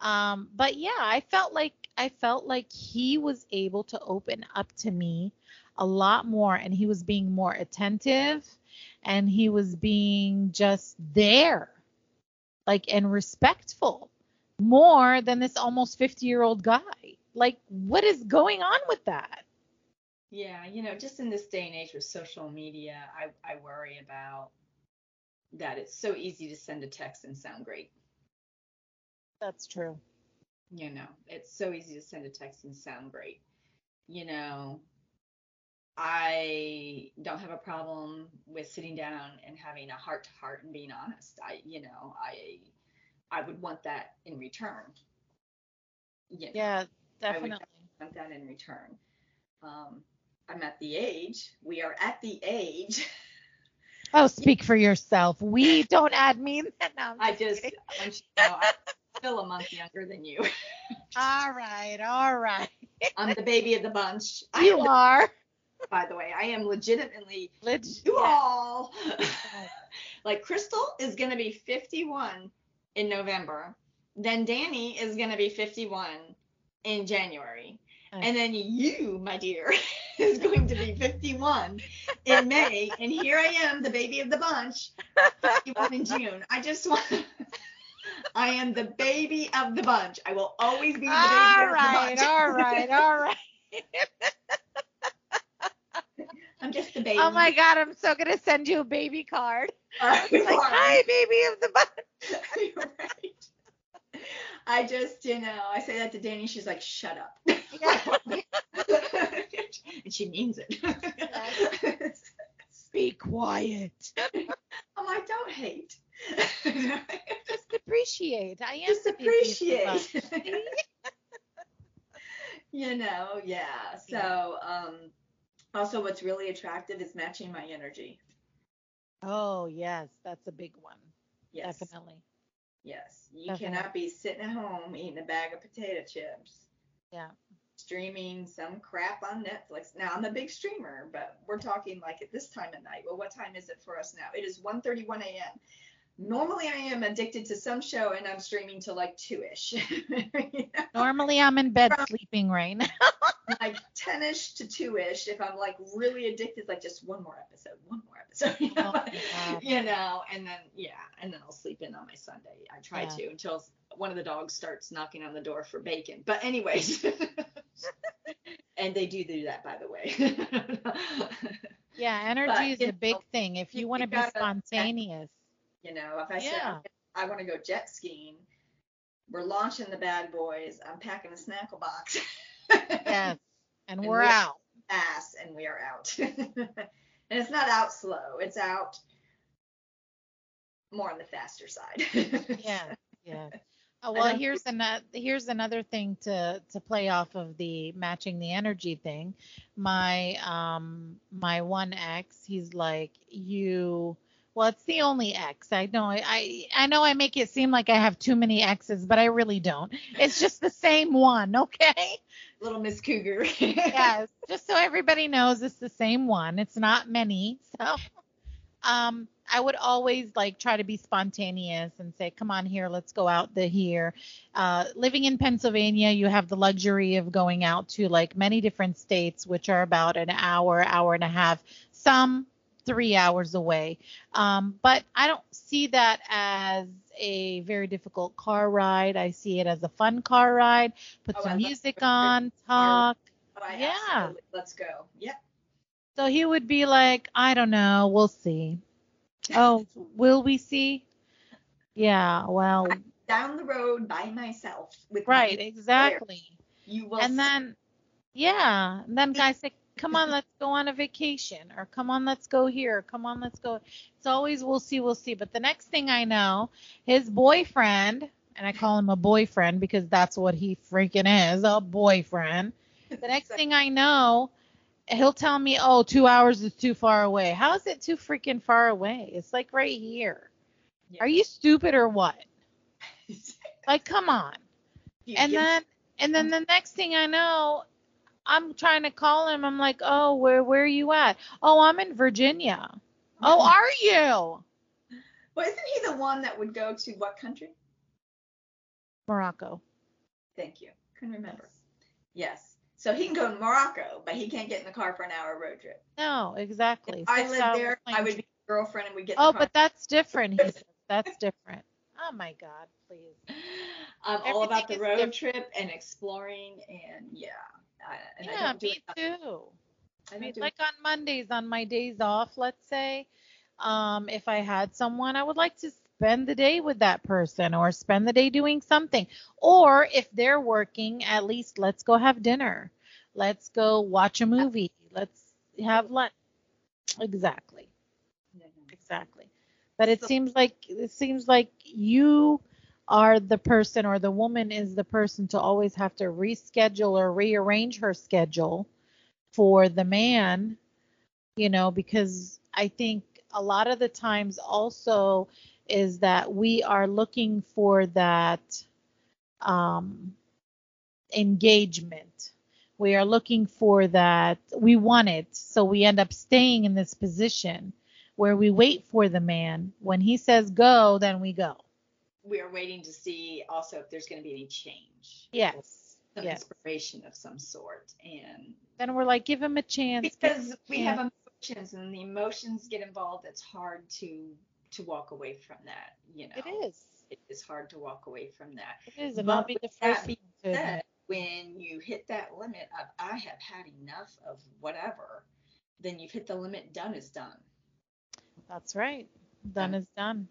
S2: um but yeah, I felt like I felt like he was able to open up to me a lot more and he was being more attentive and he was being just there. Like and respectful more than this almost 50-year-old guy. Like what is going on with that?
S1: yeah, you know, just in this day and age with social media, I I worry about that. It's so easy to send a text and sound great.
S2: That's true.
S1: You know, it's so easy to send a text and sound great. You know, I don't have a problem with sitting down and having a heart to heart and being honest. I, you know, I I would want that in return. You know,
S2: Yeah,
S1: I would
S2: definitely.
S1: want that in return. Um, I'm at the age. We are at the age.
S2: Oh, speak for yourself. We don't add me. No, I'm
S1: just. I want you know, I'm still a month younger than you.
S2: All right, all right.
S1: I'm the baby of the bunch.
S2: You
S1: am,
S2: are.
S1: by the way, I am legitimately
S2: Leg-
S1: you
S2: yeah.
S1: all. like Crystal is gonna be 51 in November. Then Danny is gonna be 51 in January. And then you, my dear, is going to be 51 in May. And here I am, the baby of the bunch, 51 in June. I just want. I am the baby of the bunch. I will always be the baby
S2: All
S1: of
S2: right,
S1: the bunch.
S2: all right, all right.
S1: I'm just the baby.
S2: Oh my God, I'm so gonna send you a baby card. It's like, hi, baby of the bunch.
S1: Right. I just, you know, I say that to Danny. She's like, shut up. and she means it.
S2: Be quiet.
S1: I'm like, don't hate.
S2: Just appreciate. I am
S1: Just
S2: the baby of the
S1: appreciate. you know, yeah. So, um, also what's really attractive is matching my energy.
S2: Oh yes, that's a big one.
S1: Yes.
S2: Definitely.
S1: Yes. You
S2: Definitely.
S1: cannot be sitting at home eating a bag of potato chips.
S2: Yeah.
S1: Streaming some crap on Netflix. Now I'm a big streamer, but we're talking like at this time of night. Well, what time is it for us now? It is 1:31 a.m. Normally I am addicted to some show and I'm streaming till like two-ish. You know?
S2: Normally I'm in bed
S1: From-
S2: sleeping right now.
S1: like 10ish to 2ish if i'm like really addicted like just one more episode one more episode you know,
S2: Oh
S1: you know and then yeah and then i'll sleep in on my sunday i try
S2: Yeah.
S1: to until one of the dogs starts knocking on the door for bacon but anyways and they do do that by the way
S2: Yeah, energy
S1: But,
S2: is a big thing. If you
S1: you
S2: want to be spontaneous.
S1: You know if i say
S2: Yeah.
S1: i want to go jet skiing we're launching the bad boys i'm packing a snackle box
S2: Yes. And
S1: And
S2: we're
S1: we-
S2: out.
S1: ass and we are out. and it's not out slow, it's out more on the faster side.
S2: Yeah. Yeah.
S1: I
S2: well, here's another here's another thing to to play off of the matching the energy thing. My um my one ex, he's like, you Well, it's the only X. I know. I I know I make it seem like I have too many X's, but I really don't. It's just the same one, okay?
S1: Little Miss Cougar.
S2: yes, just so everybody knows, it's the same one. It's not many. So, um, I would always like try to be spontaneous and say, "Come on here, let's go out the here." Uh, living in Pennsylvania, you have the luxury of going out to like many different states, which are about an hour, hour and a half. Some three hours away. Um, but I don't see that as a very difficult car ride. I see it as a fun car ride. Put
S1: Oh,
S2: some music on, talk.
S1: Oh,
S2: Yeah.
S1: Let's go. Yep.
S2: So he would be like, I don't know, we'll see. Oh, will we see? Yeah, well,
S1: Down the road by myself with my
S2: right, exactly.
S1: You will.
S2: And
S1: see.
S2: then, yeah, and then guys say, come on, let's go on a vacation, or come on, let's go here, or come on, let's go. It's always we'll see, we'll see. But the next thing I know, his boyfriend, and I call him a boyfriend because that's what he freaking is, a boyfriend. The next thing I know, he'll tell me, oh, two hours is too far away. How is it too freaking far away? It's like right here.
S1: Yeah.
S2: Are you stupid or what? Like, come on
S1: You
S2: and
S1: give-
S2: then and then the next thing I know, I'm trying to call him. I'm like, oh, where where are you at? Oh, I'm in Virginia. Oh, are you?
S1: Well, isn't he the one that would go to what country?
S2: Morocco.
S1: Thank you. Couldn't remember. Yes. So he can go to Morocco, but he can't get in the car for an hour road trip.
S2: No, exactly.
S1: If I
S2: Six
S1: lived there, I would be a girlfriend and we'd get in
S2: Oh,
S1: the car.
S2: but that's different. He says that's different. Oh my God, please.
S1: I'm all about the road
S2: different.
S1: trip and exploring and yeah. I,
S2: yeah, me too.
S1: I
S2: mean, like on Mondays, on my days off, let's say, um, if I had someone, I would like to spend the day with that person or spend the day doing something. Or if they're working, at least let's go have dinner. Let's go watch a movie. Let's have lunch. Exactly. Exactly. But it
S1: So-
S2: seems like it seems like you are the person or the woman is the person to always have to reschedule or rearrange her schedule for the man, you know, because I think a lot of the times also is that we are looking for that um, engagement. We are looking for that. We want it. So we end up staying in this position where we wait for the man. When he says go, then we go.
S1: We are waiting to see also if there's going to be any change.
S2: Yes.
S1: Some
S2: Yes.
S1: inspiration of some sort. And
S2: Then we're like, give him a chance.
S1: because we
S2: chance.
S1: have emotions and the emotions get involved, it's hard to to walk away from that. You know,
S2: It is.
S1: It is hard to walk away from that.
S2: It is. And
S1: But
S2: I'll be the
S1: with that Said, when you hit that limit of I have had enough of whatever, then you've hit the limit. Done is done.
S2: That's right. Done is done.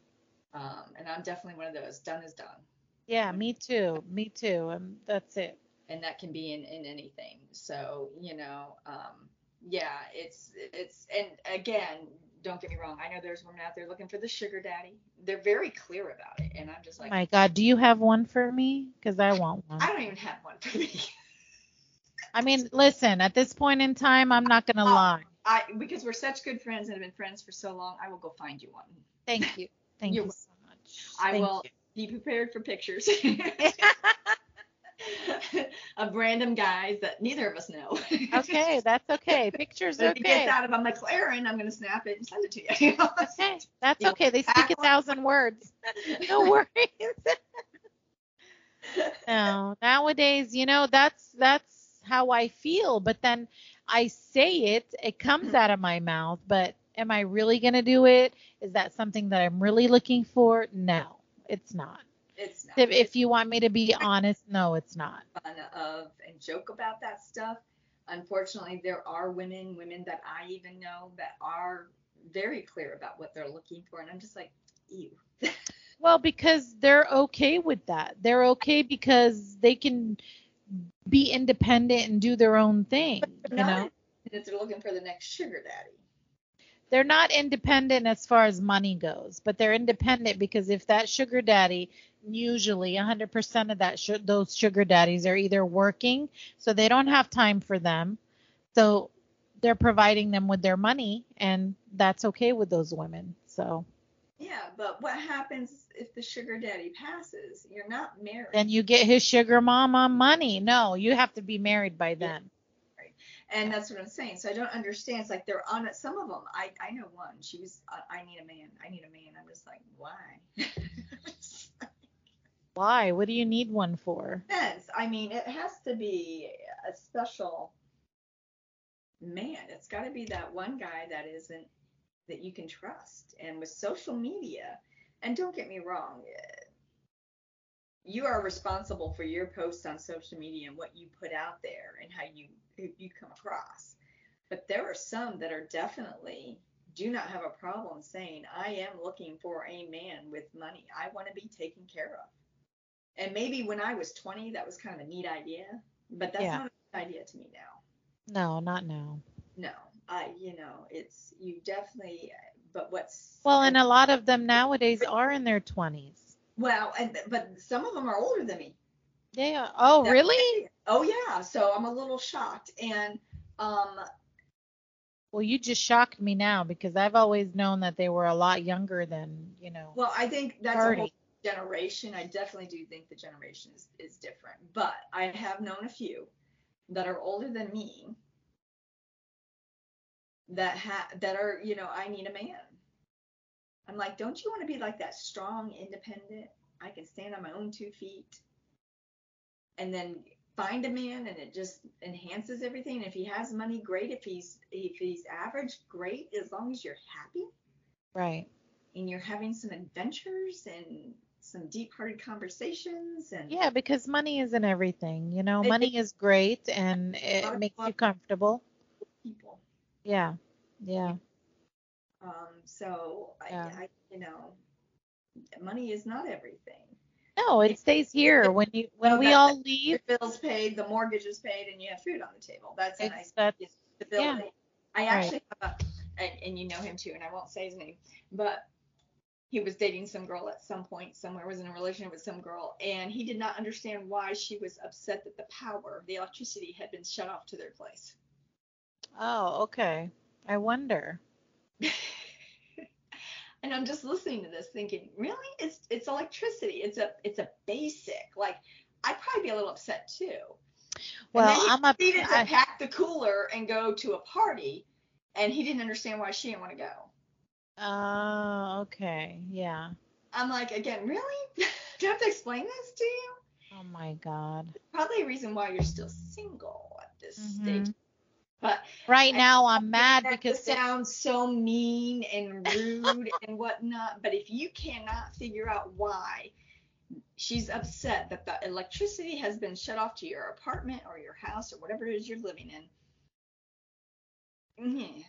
S1: Um, and I'm definitely one of those. Done is done.
S2: Yeah, me too. Me too. And that's it.
S1: and that can be in, in anything. So, you know, um, yeah, it's it's and again, don't get me wrong. I know there's women out there looking for the sugar daddy. They're very clear about it, and I'm just
S2: Oh
S1: like,
S2: my God, do you have one for me? Because I want one.
S1: I don't even have one for me.
S2: I mean, listen, at this point in time, I'm not gonna
S1: Oh.
S2: lie.
S1: I because we're such good friends and have been friends for so long, I will go find you one.
S2: Thank you. Thank
S1: You're
S2: you.
S1: I
S2: Thank
S1: will
S2: you.
S1: be prepared for pictures of random guys that neither of us know.
S2: Okay, that's okay. Pictures are
S1: if he gets out of a McLaren, I'm gonna snap it and send it to you.
S2: Okay, that's okay. They speak a thousand words. No worries. no, nowadays, you know, that's that's how I feel. But then I say it, it comes mm. out of my mouth. But am I really gonna do it? Is that something that I'm really looking for? No, it's not.
S1: It's not.
S2: If, if you want me to be honest, no, it's not.
S1: fun of and joke about that stuff. Unfortunately, there are women, women that I even know that are very clear about what they're looking for, and I'm just like, ew.
S2: Well, because they're okay with that. They're okay because they can be independent and do their own thing. You know,
S1: if they're looking for the next sugar daddy.
S2: They're not independent as far as money goes, but they're independent because if that sugar daddy, usually 100% of that sh- those sugar daddies are either working, so they don't have time for them, so they're providing them with their money, and that's okay with those women. So
S1: Yeah, but what happens if the sugar daddy passes? You're not married.
S2: Then you get his sugar mama money. No, you have to be married by then.
S1: And that's what I'm saying. So I don't understand. It's like they're on it. Some of them, I I know one. She was, I, I need a man. I need a man. I'm just like, why?
S2: Why? What do you need one for?
S1: Depends. I mean, it has to be a special man. It's got to be that one guy that isn't that you can trust. And with social media, and don't get me wrong, you are responsible for your posts on social media and what you put out there and how you you come across. But there are some that are definitely do not have a problem saying, I am looking for a man with money. I want to be taken care of. And maybe when I was 20, that was kind of a neat idea, but that's
S2: Yeah.
S1: not a good idea to me now.
S2: No, not now.
S1: No, I, you know, it's you definitely, but what's
S2: Well, and a lot of them nowadays are in their 20s.
S1: well, and but some of them are older than me.
S2: Yeah. Oh,
S1: That-
S2: really?
S1: Oh yeah, so I'm a little shocked, and um,
S2: Well, you just shocked me now because I've always known that they were a lot younger than, you know,
S1: well, I think that's a whole generation. I definitely do think the generation is, is different, but I have known a few that are older than me that ha that are, you know, I need a man. I'm like, don't you want to be like that strong, independent? I can stand on my own two feet. And then find a man and it just enhances everything. If he has money, great. If he's if he's average, great. As long as you're happy
S2: right.
S1: and you're having some adventures and some deep-hearted conversations and
S2: Yeah, because money isn't everything. You know,
S1: It-
S2: money is great and it makes you comfortable.
S1: people.
S2: Yeah. Yeah.
S1: Um, so I, I, you know, money is not everything.
S2: No, it stays here when you when
S1: Well,
S2: we
S1: that-
S2: all leave.
S1: bills paid, the mortgage is paid, and you have food on the table. That's a nice
S2: that
S1: stability. I
S2: Right.
S1: actually have a, and, and you know him too, and I won't say his name, but he was dating some girl at some point somewhere, was in a relationship with some girl, and he did not understand why she was upset that the power, the electricity had been shut off to their place.
S2: Oh, okay. I wonder.
S1: and I'm just listening to this thinking, really? It's it's electricity. It's a it's a basic. Like I'd probably be a little upset too.
S2: Well,
S1: he
S2: I'm a
S1: to
S2: I-
S1: pack the cooler and go to a party, and he didn't understand why she didn't want to go.
S2: Oh, okay. Yeah.
S1: I'm like, again, really? Do I have to explain this to you?
S2: Oh my God.
S1: Probably a reason why you're still single at this
S2: Mhm.
S1: stage. But
S2: Right now I'm mad because it
S1: sounds so mean and rude and whatnot. But if you cannot figure out why she's upset that the electricity has been shut off to your apartment or your house or whatever it is you're living in, mhm.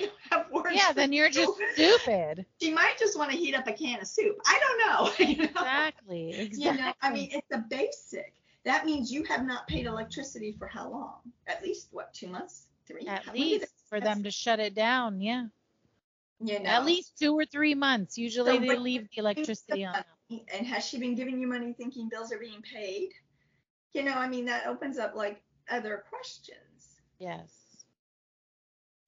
S1: I don't have words
S2: yeah, then you're
S1: you.
S2: just stupid.
S1: She might just want to heat up a can of soup. I don't know. you know?
S2: Exactly. Exactly.
S1: You know, I mean, it's the basic. That means you have not paid electricity for how long? At least what, two months, three?
S2: At
S1: How-
S2: least for them to shut it down. Yeah.
S1: you know.
S2: At least two or three months. Usually
S1: So
S2: they leave the electricity on.
S1: And has she been giving you money thinking bills are being paid? You know, I mean, that opens up like other questions.
S2: Yes.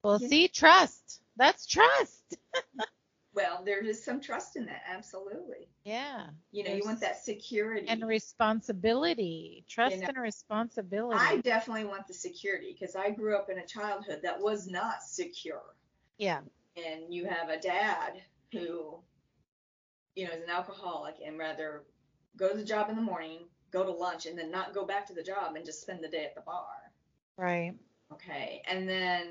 S2: Well,
S1: Yeah.
S2: see, trust. That's trust.
S1: Well, there is some trust in that, absolutely.
S2: Yeah.
S1: You know, you want that security.
S2: And responsibility. Trust
S1: know,
S2: and responsibility.
S1: I definitely want the security because I grew up in a childhood that was not secure.
S2: yeah.
S1: and you have a dad who, you know, is an alcoholic and rather go to the job in the morning, go to lunch, and then not go back to the job and just spend the day at the bar.
S2: Right.
S1: Okay. And then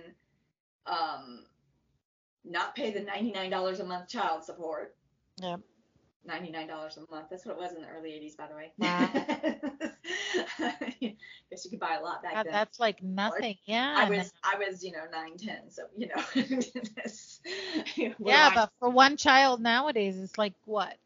S1: um, not pay the $99 a month child support.
S2: Yep.
S1: $99 a month. That's what it was in the early 80s, by the way.
S2: Wow.
S1: Guess you could buy a lot back
S2: God,
S1: then.
S2: that's like nothing. Yeah.
S1: I was, I was, you know, nine, ten, so you know. this, we're
S2: yeah, but for one child nowadays, it's like what?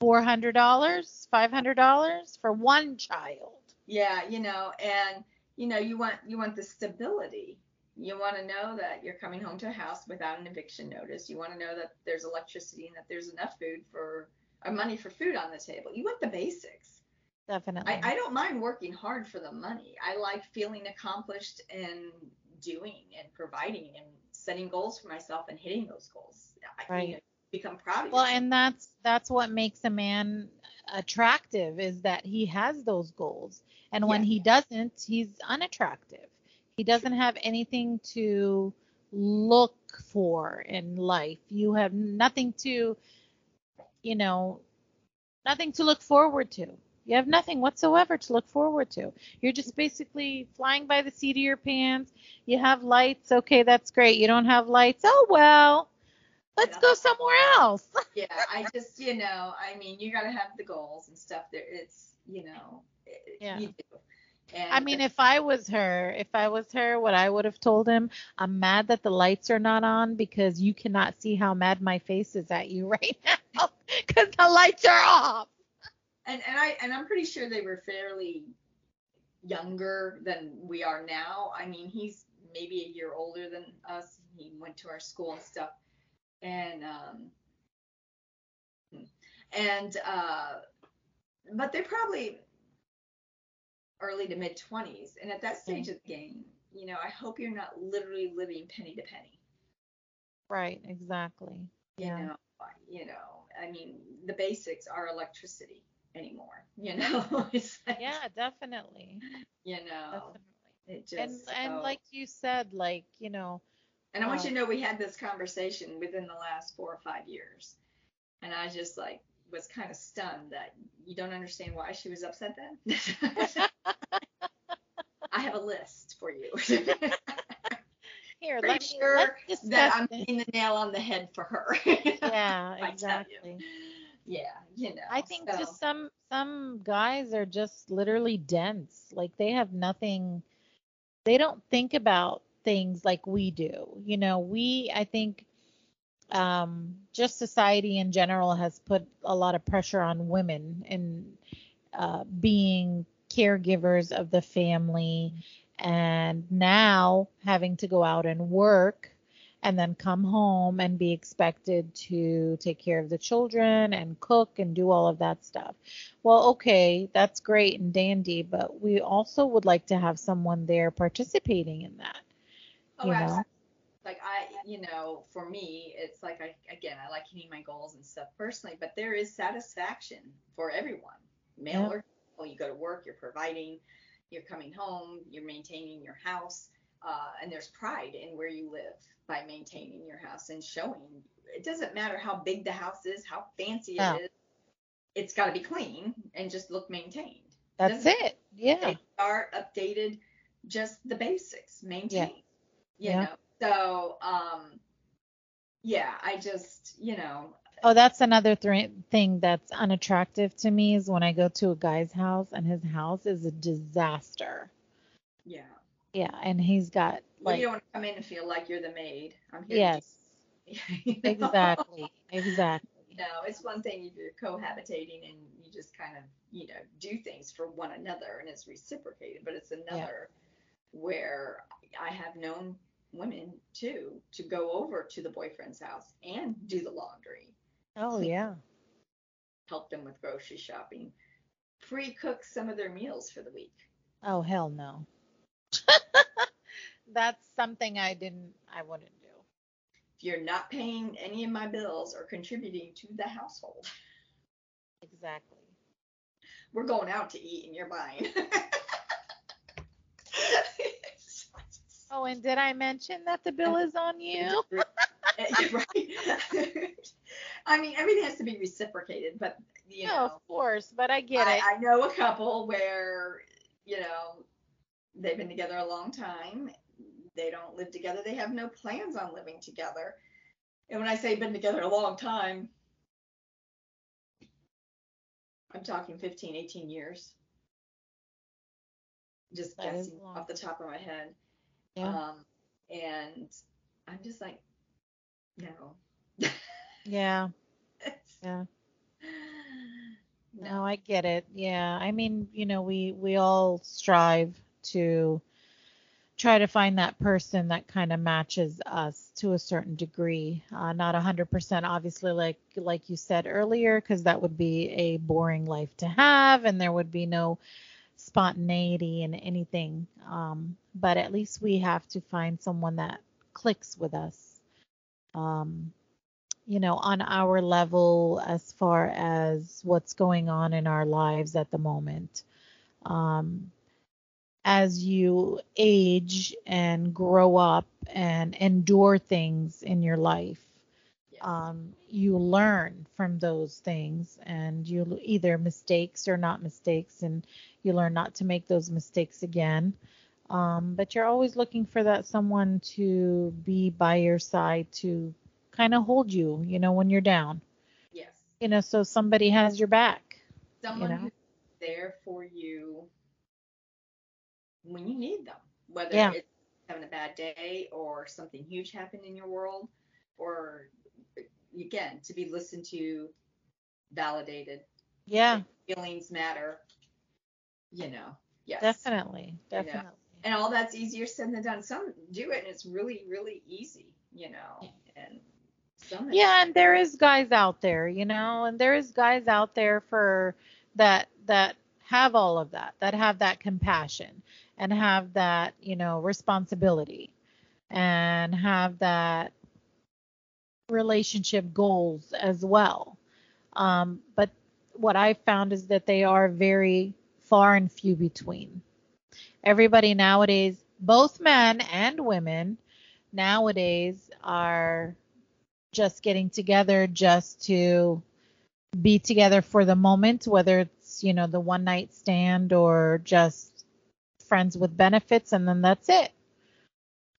S2: Four hundred dollars, five hundred dollars for one child.
S1: Yeah, you know, and you know, you want you want the stability. You want to know that you're coming home to a house without an eviction notice. You want to know that there's electricity and that there's enough food for or money for food on the table. You want the basics.
S2: Definitely.
S1: I, I don't mind working hard for the money. I like feeling accomplished and doing and providing and setting goals for myself and hitting those goals. I,
S2: Right.
S1: You know, become proud of
S2: Well, and that's that's what makes a man attractive is that he has those goals. And when
S1: Yeah.
S2: he doesn't, he's unattractive. He doesn't have anything to look for in life. You have nothing to, you know, nothing to look forward to. You have nothing whatsoever to look forward to. You're just basically flying by the seat of your pants. You have lights. Okay, that's great. You don't have lights. Oh, well, let's go somewhere else.
S1: yeah, I just, you know, I mean, you got to have the goals and stuff. There, it's, you know, it,
S2: Yeah.
S1: you do. And
S2: I mean, if I was her, if I was her, what I would have told him, I'm mad that the lights are not on because you cannot see how mad my face is at you right now because the lights are off.
S1: and and I and I'm pretty sure they were fairly younger than we are now. I mean, he's maybe a year older than us. He went to our school and stuff, and um, and uh, but they're probably early to mid 20s, and at that stage mm-hmm. of the game, you know, I hope you're not literally living penny to penny.
S2: Right, exactly.
S1: You
S2: Yeah.
S1: know, you know, I mean, the basics are electricity anymore. You know, like,
S2: Yeah, definitely.
S1: you know,
S2: Definitely. And
S1: just
S2: and
S1: so-
S2: like you said, like, you know,
S1: and I want you um, to know we had this conversation within the last four or five years, and I just like was kind of stunned that you don't understand why she was upset then. I have a list for you.
S2: here, let me
S1: sure
S2: let's
S1: that I'm hitting the nail on the head for her.
S2: Yeah,
S1: you.
S2: exactly.
S1: yeah, you know.
S2: I think
S1: so-
S2: just some some guys are just literally dense. Like they have nothing they don't think about things like we do. You know, we I think um just society in general has put a lot of pressure on women and uh being caregivers of the family and now having to go out and work and then come home and be expected to take care of the children and cook and do all of that stuff. Well, okay, that's great and dandy, but we also would like to have someone there participating in that.
S1: Oh,
S2: you know?
S1: absolutely. Like I, you know, for me, it's like I again, I like hitting my goals and stuff personally, but there is satisfaction for everyone, male
S2: Yeah.
S1: or female. You go to work, you're providing, you're coming home, you're maintaining your house, uh, and there's pride in where you live by maintaining your house and showing. It doesn't matter how big the house is, how fancy
S2: Yeah.
S1: it is. It's got to be clean and just look maintained.
S2: That's
S1: Doesn't-
S2: it. Yeah.
S1: are updated, just the basics, maintained. You
S2: Yeah.
S1: know. So um yeah, I just, you know,
S2: Oh, that's another th- thing that's unattractive to me is when I go to a guy's house and his house is a disaster.
S1: yeah.
S2: Yeah, and he's got
S1: Well,
S2: like
S1: you don't want to come in and feel like you're the maid. I'm here.
S2: yes,
S1: To you know?
S2: exactly, exactly.
S1: No, it's one thing if you're cohabitating and you just kind of, you know, do things for one another and it's reciprocated, but it's another where I have known women too to go over to the boyfriend's house and do the laundry,
S2: Oh yeah.
S1: help them with grocery shopping, pre-cook some of their meals for the week.
S2: Oh hell no. That's something I didn't I wouldn't do.
S1: If you're not paying any of my bills or contributing to the household,
S2: Exactly.
S1: we're going out to eat and you're buying.
S2: Oh, and did I mention that the bill is on you?
S1: right. I mean, everything has to be reciprocated, but you
S2: No,
S1: know,
S2: of course, but I get
S1: I,
S2: it.
S1: I know a couple where you know they've been together a long time. They don't live together. They have no plans on living together. And when I say been together a long time, I'm talking 15, 18 years. Just
S2: That
S1: guessing off the top of my head.
S2: Yeah.
S1: Um, and I'm just like, no.
S2: Yeah. Yeah.
S1: no.
S2: No, I get it. Yeah. I mean, you know, we we all strive to try to find that person that kind of matches us to a certain degree. Uh, not 100% obviously like like you said earlier cuz that would be a boring life to have and there would be no spontaneity in anything. Um, but at least we have to find someone that clicks with us. Um, you know, on our level as far as what's going on in our lives at the moment. Um, as you age and grow up and endure things in your life,
S1: Yes.
S2: um, you learn from those things and you either mistakes or not mistakes and you learn not to make those mistakes again um, but you're always looking for that someone to be by your side to kind of hold you you know when you're down
S1: yes.
S2: you know so somebody has your back
S1: Someone
S2: know?
S1: who's there for you when you need them, whether
S2: Yeah.
S1: it's having a bad day or something huge happened in your world, or again to be listened to, validated.
S2: yeah
S1: Feelings matter. You know. Yes.
S2: definitely definitely
S1: And all that's easier said than done. Some do it and it's really, really easy, you know. And some
S2: Yeah, and there is guys out there, you know, and there is guys out there for that that have all of that, that have that compassion and have that, you know, responsibility and have that relationship goals as well. Um, but what I found is that they are very far and few between. Everybody nowadays, both men and women nowadays are just getting together just to be together for the moment, whether it's, you know, the one night stand or just friends with benefits, and then that's it.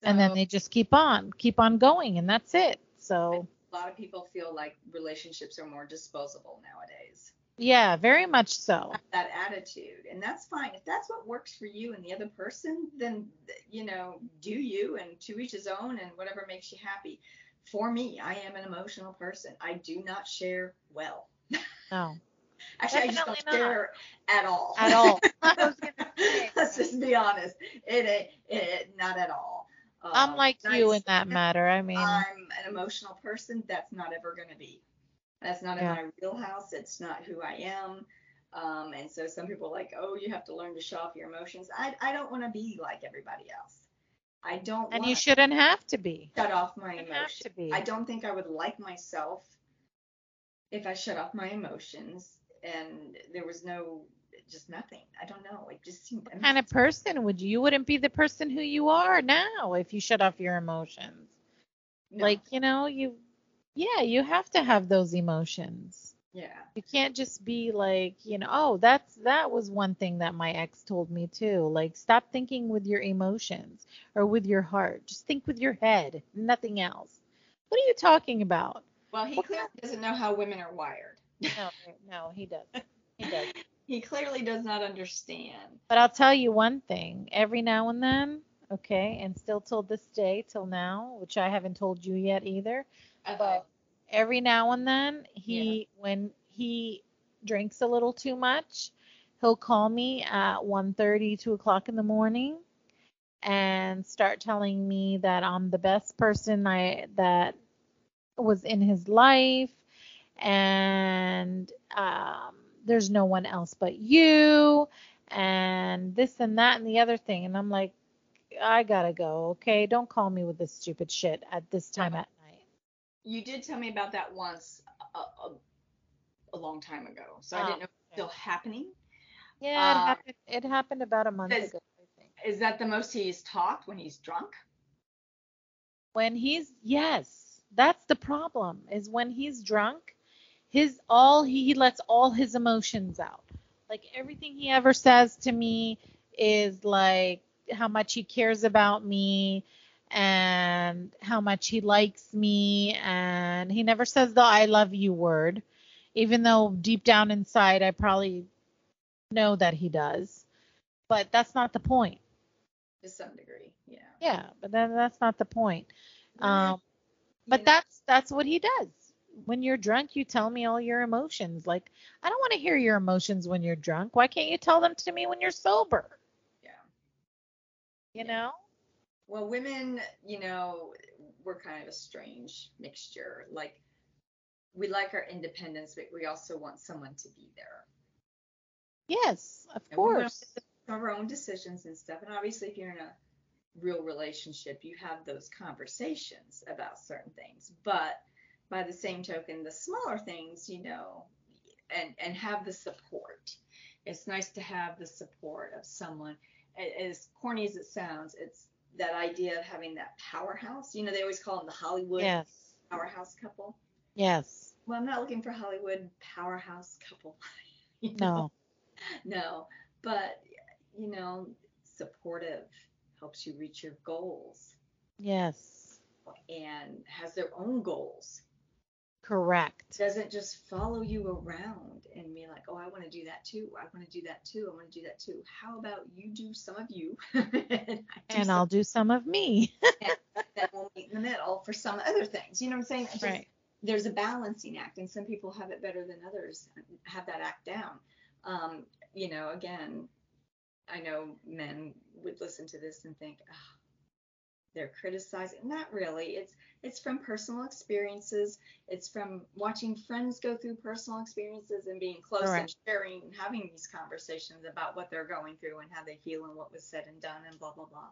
S2: And then they just keep on, keep on going, and that's it. So,
S1: a lot of people feel like relationships are more disposable nowadays.
S2: Yeah, very much so.
S1: That attitude, and that's fine. If that's what works for you and the other person, then you know, do you, and to each his own, and whatever makes you happy. For me, I am an emotional person. I do not share well.
S2: No,
S1: Actually, I just
S2: Definitely
S1: don't share at all.
S2: at all. I was gonna say.
S1: Let's just be honest. It ain't, it, not at all.
S2: I'm
S1: Um,
S2: like
S1: nice.
S2: you in that matter. I mean,
S1: I'm an emotional person. That's not ever going to be. That's not
S2: Yeah.
S1: in my wheelhouse. It's not who I am. Um, and so some people are like, oh, you have to learn to show off your emotions. I, I don't want to be like everybody else. I don't
S2: and
S1: want
S2: you shouldn't have to be.
S1: shut off my emotions. I don't think I would like myself if I shut off my emotions and there was no, just nothing. I don't know. It just seemed.
S2: What kind of person would you? You wouldn't be the person who you are now if you shut off your emotions.
S1: no.
S2: Like, you know, you, yeah, you have to have those emotions.
S1: yeah.
S2: You can't just be like, you know, oh, that's that was one thing that my ex told me too. Like, stop thinking with your emotions or with your heart. Just think with your head, nothing else. What are you talking about?
S1: Well, he
S2: What
S1: clearly doesn't know how women are wired.
S2: No, no, he doesn't. He does.
S1: He clearly does not understand.
S2: But I'll tell you one thing. Every now and then, okay, and still till this day, till now, which I haven't told you yet either, but every now and then he when he drinks a little too much he'll call me at 1.30 2 o'clock in the morning and start telling me that i'm the best person i that was in his life and um, there's no one else but you and this and that and the other thing. And i'm like i gotta go okay? Don't call me with this stupid shit at this time at
S1: you did tell me about that once a, a, a long time ago, so I
S2: Oh,
S1: didn't know if it's
S2: okay.
S1: still happening.
S2: Yeah, it
S1: Uh,
S2: happened. It happened about a month
S1: Does-
S2: ago, I think.
S1: Is that the most he's talked when he's drunk?
S2: When he's yes, that's the problem. Is when he's drunk, his all he, he lets all his emotions out. Like everything he ever says to me is like how much he cares about me and how much he likes me and he never says the I love you word even though deep down inside I probably know that he does. But that's not the point.
S1: To some degree, yeah.
S2: Yeah, but then that's not the point. Um, but
S1: you know,
S2: that's that's what he does. When you're drunk, you tell me all your emotions. Like, I don't want to hear your emotions when you're drunk. Why can't you tell them to me when you're sober?
S1: Yeah.
S2: You
S1: Yeah.
S2: know?
S1: Well, women, you know, we're kind of a strange mixture. Like, we like our independence, but we also want someone to be there.
S2: Yes, of
S1: And
S2: course.
S1: make our own decisions and stuff. And obviously, if you're in a real relationship, you have those conversations about certain things. But by the same token, the smaller things, you know, and and have the support. It's nice to have the support of someone. As corny as it sounds, it's that idea of having that powerhouse. You know, they always call them the Hollywood
S2: Yes.
S1: powerhouse couple.
S2: Yes.
S1: Well, I'm not looking for Hollywood powerhouse couple. you know?
S2: No.
S1: No, but you know, supportive helps you reach your goals
S2: Yes.
S1: and has their own goals.
S2: Correct.
S1: Doesn't just follow you around and be like, oh, I want to do that too. I want to do that too. I want to do that too. How about you do some of you? and
S2: And I'll do some of me.
S1: then we'll meet in the middle for some other things. You know what I'm saying? Just-
S2: right.
S1: there's a balancing act and some people have it better than others have that act down um, you know again i know men would listen to this and think oh, they're criticizing not really. It's it's from personal experiences. It's from watching friends go through personal experiences and being close and sharing and having these conversations about what they're going through and how they feel and what was said and done and blah blah blah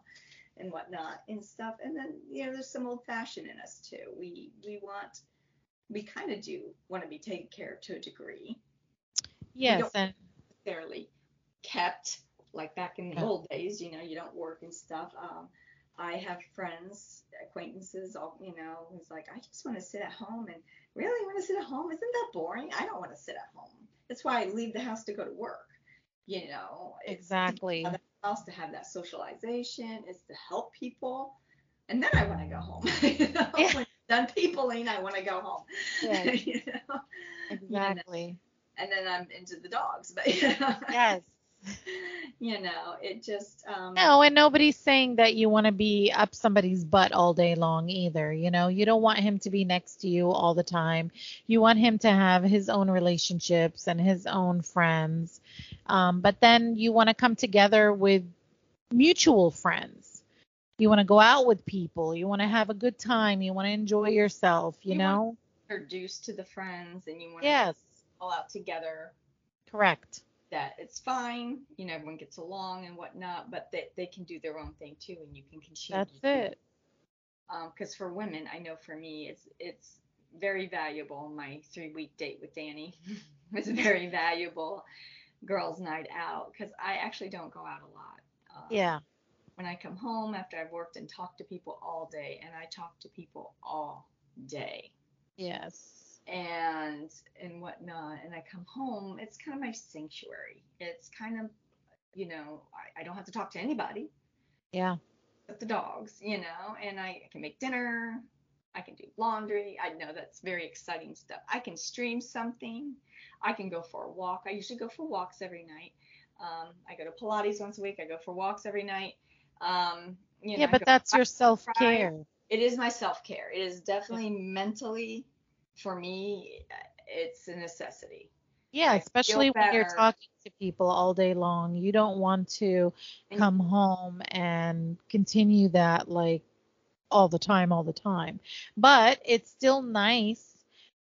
S1: and whatnot and stuff. And then you know there's some old fashioned in us too. We we want we kind of do want to be taken care of to a degree,
S2: Yes. And
S1: fairly kept, like back in the old days, you know, you don't work and stuff. Um, I have friends, acquaintances, all you know, who's like, I just want to sit at home and really want to sit at home. Isn't that boring? I don't want to sit at home. That's why I leave the house to go to work. You know,
S2: exactly.
S1: to have the house to have that socialization, it's to help people, and then I want to go home. you know,
S2: Yeah.
S1: when done peopling, I want to go home.
S2: Yes.
S1: you know?
S2: Exactly.
S1: and then I'm into the dogs. But you know,
S2: Yes.
S1: you know, it just um
S2: No, and nobody's saying that you want to be up somebody's butt all day long either. You know, you don't want him to be next to you all the time. You want him to have his own relationships and his own friends. Um, but then you want to come together with mutual friends. You want to go out with people. You want to have a good time. You want to enjoy yourself, you,
S1: You
S2: know?
S1: introduced to the friends and you want to
S2: Yes,
S1: all out together.
S2: correct.
S1: That it's fine, you know, everyone gets along and whatnot, but that they can do their own thing too, and you can continue.
S2: That's it.
S1: Um, because for women, I know for me, it's it's very valuable. My three week date with Danny was very valuable. Girls' night out, because I actually don't go out a lot. Um,
S2: Yeah.
S1: when I come home after I've worked and talked to people all day, and I talk to people all day
S2: Yes.
S1: and and whatnot, and I come home, it's kind of my sanctuary. It's kind of, you know, I, I don't have to talk to anybody
S2: Yeah.
S1: but the dogs, you know, and I can make dinner. I can do laundry. I know that's very exciting stuff. I can stream something. I can go for a walk. I usually go for walks every night. Um, I go to Pilates once a week. I go for walks every night. Um, you know,
S2: Yeah, but
S1: go-
S2: that's your self care.
S1: it is my self care. It is definitely mentally, for me, it's a necessity.
S2: Yeah, especially when you're talking to people all day long. You don't want to come home and continue that like all the time, all the time. But it's still nice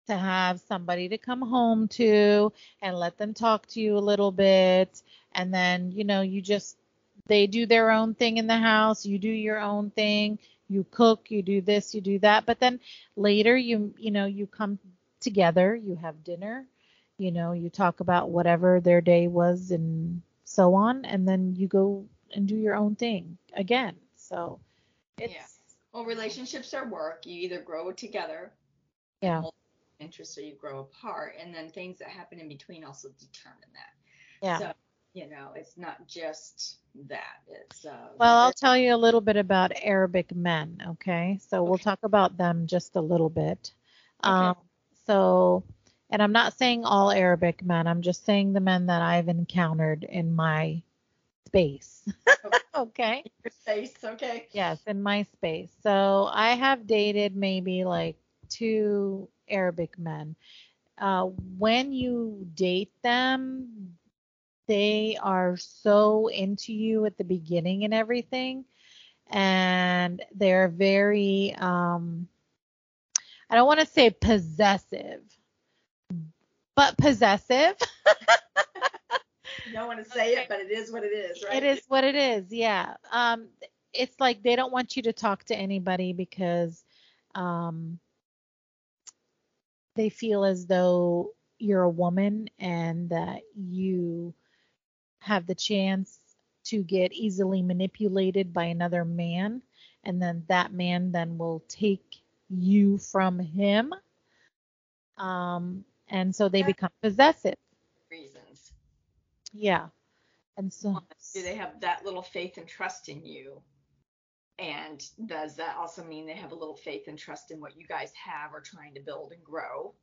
S2: to have somebody to come home to and let them talk to you a little bit. And then, you know, you just, they do their own thing in the house, you do your own thing, you cook, you do this, you do that. But then later, you, you know, you come together, you have dinner, you know, you talk about whatever their day was and so on, and then you go and do your own thing again. So it's
S1: Yeah. Well, relationships are work. You either grow together,
S2: yeah,
S1: interests, or you grow apart, and then things that happen in between also determine that.
S2: yeah.
S1: So, you know, it's not just that. It's uh.
S2: Well, I'll tell you a little bit about Arabic men, okay? So we'll talk about them just a little bit.
S1: Okay.
S2: Um, so, and I'm not saying all Arabic men, I'm just saying the men that I've encountered in my space. okay?
S1: your face, okay?
S2: Yes, in my space. So I have dated maybe like two Arabic men. Uh, when you date them, they are so into you at the beginning and everything. And they're very, um, I don't want to say possessive, but possessive.
S1: You don't want to say it, but it is what it is, right?
S2: It is what it is. Yeah. Um, it's like they don't want you to talk to anybody because, um, they feel as though you're a woman and that you have the chance to get easily manipulated by another man and then that man then will take you from him um and so they
S3: Yeah.
S2: become possessive
S3: Reasons.
S2: yeah and so
S3: Do they have that little faith and trust in you? And does that also mean they have a little faith and trust in what you guys have or trying to build and grow?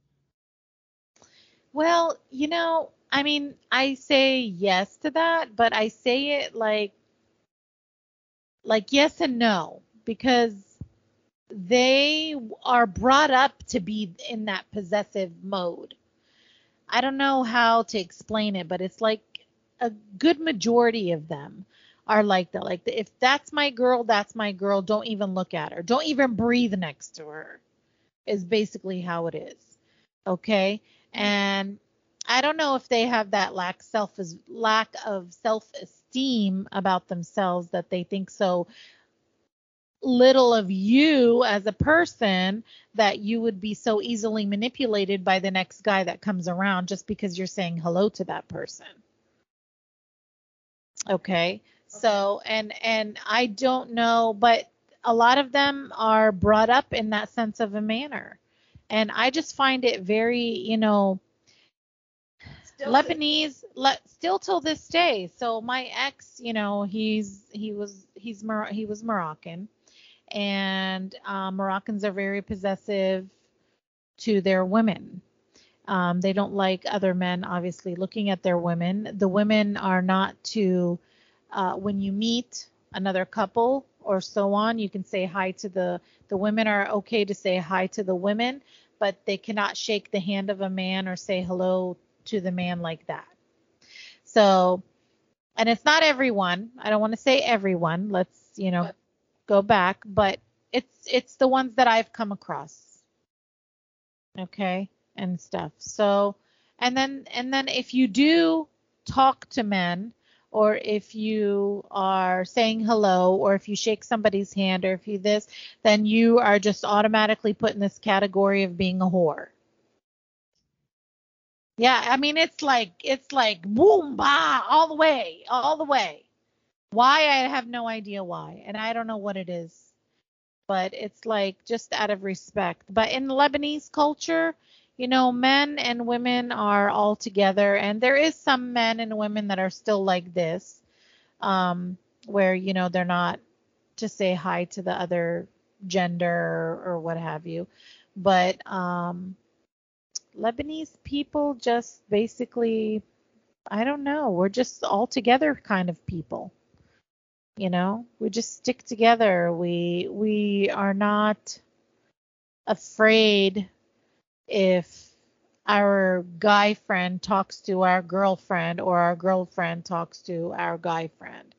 S2: Well, you know, I mean, I say yes to that, but I say it like like yes and no because they are brought up to be in that possessive mode. I don't know how to explain it, but it's like a good majority of them are like that. Like if that's my girl, that's my girl. Don't even look at her. Don't even breathe next to her. Is basically how it is. Okay? And I don't know if they have that lack self lack of self-esteem about themselves that they think so little of you as a person that you would be so easily manipulated by the next guy that comes around just because you're saying hello to that person. Okay. So and and I don't know but a lot of them are brought up in that sense of a manner. And I just find it very, you know,
S3: Still
S2: Lebanese, le, still till this day. So my ex, you know, he's he was he's Mor- he was Moroccan, and um, Moroccans are very possessive to their women. Um, they don't like other men, obviously, looking at their women. The women are not to, uh, when you meet another couple or so on, you can say hi to the the women are okay to say hi to the women, but they cannot shake the hand of a man or say hello to the man like that. So, and it's not everyone. I don't want to say everyone. Let's, you know, go back, but it's it's the ones that I've come across. Okay? And stuff. So, and then and then if you do talk to men or if you are saying hello or if you shake somebody's hand or if you this, then you are just automatically put in this category of being a whore. Yeah, I mean it's like it's like boom bah all the way, all the way. Why I have no idea why, and I don't know what it is, but it's like just out of respect. But in Lebanese culture, you know, men and women are all together, and there is some men and women that are still like this, um, where you know they're not to say hi to the other gender or, what have you, but um, Lebanese people just basically, I don't know, we're just all together kind of people. You know, we just stick together. We we are not afraid if our guy friend talks to our girlfriend or our girlfriend talks to our guy friend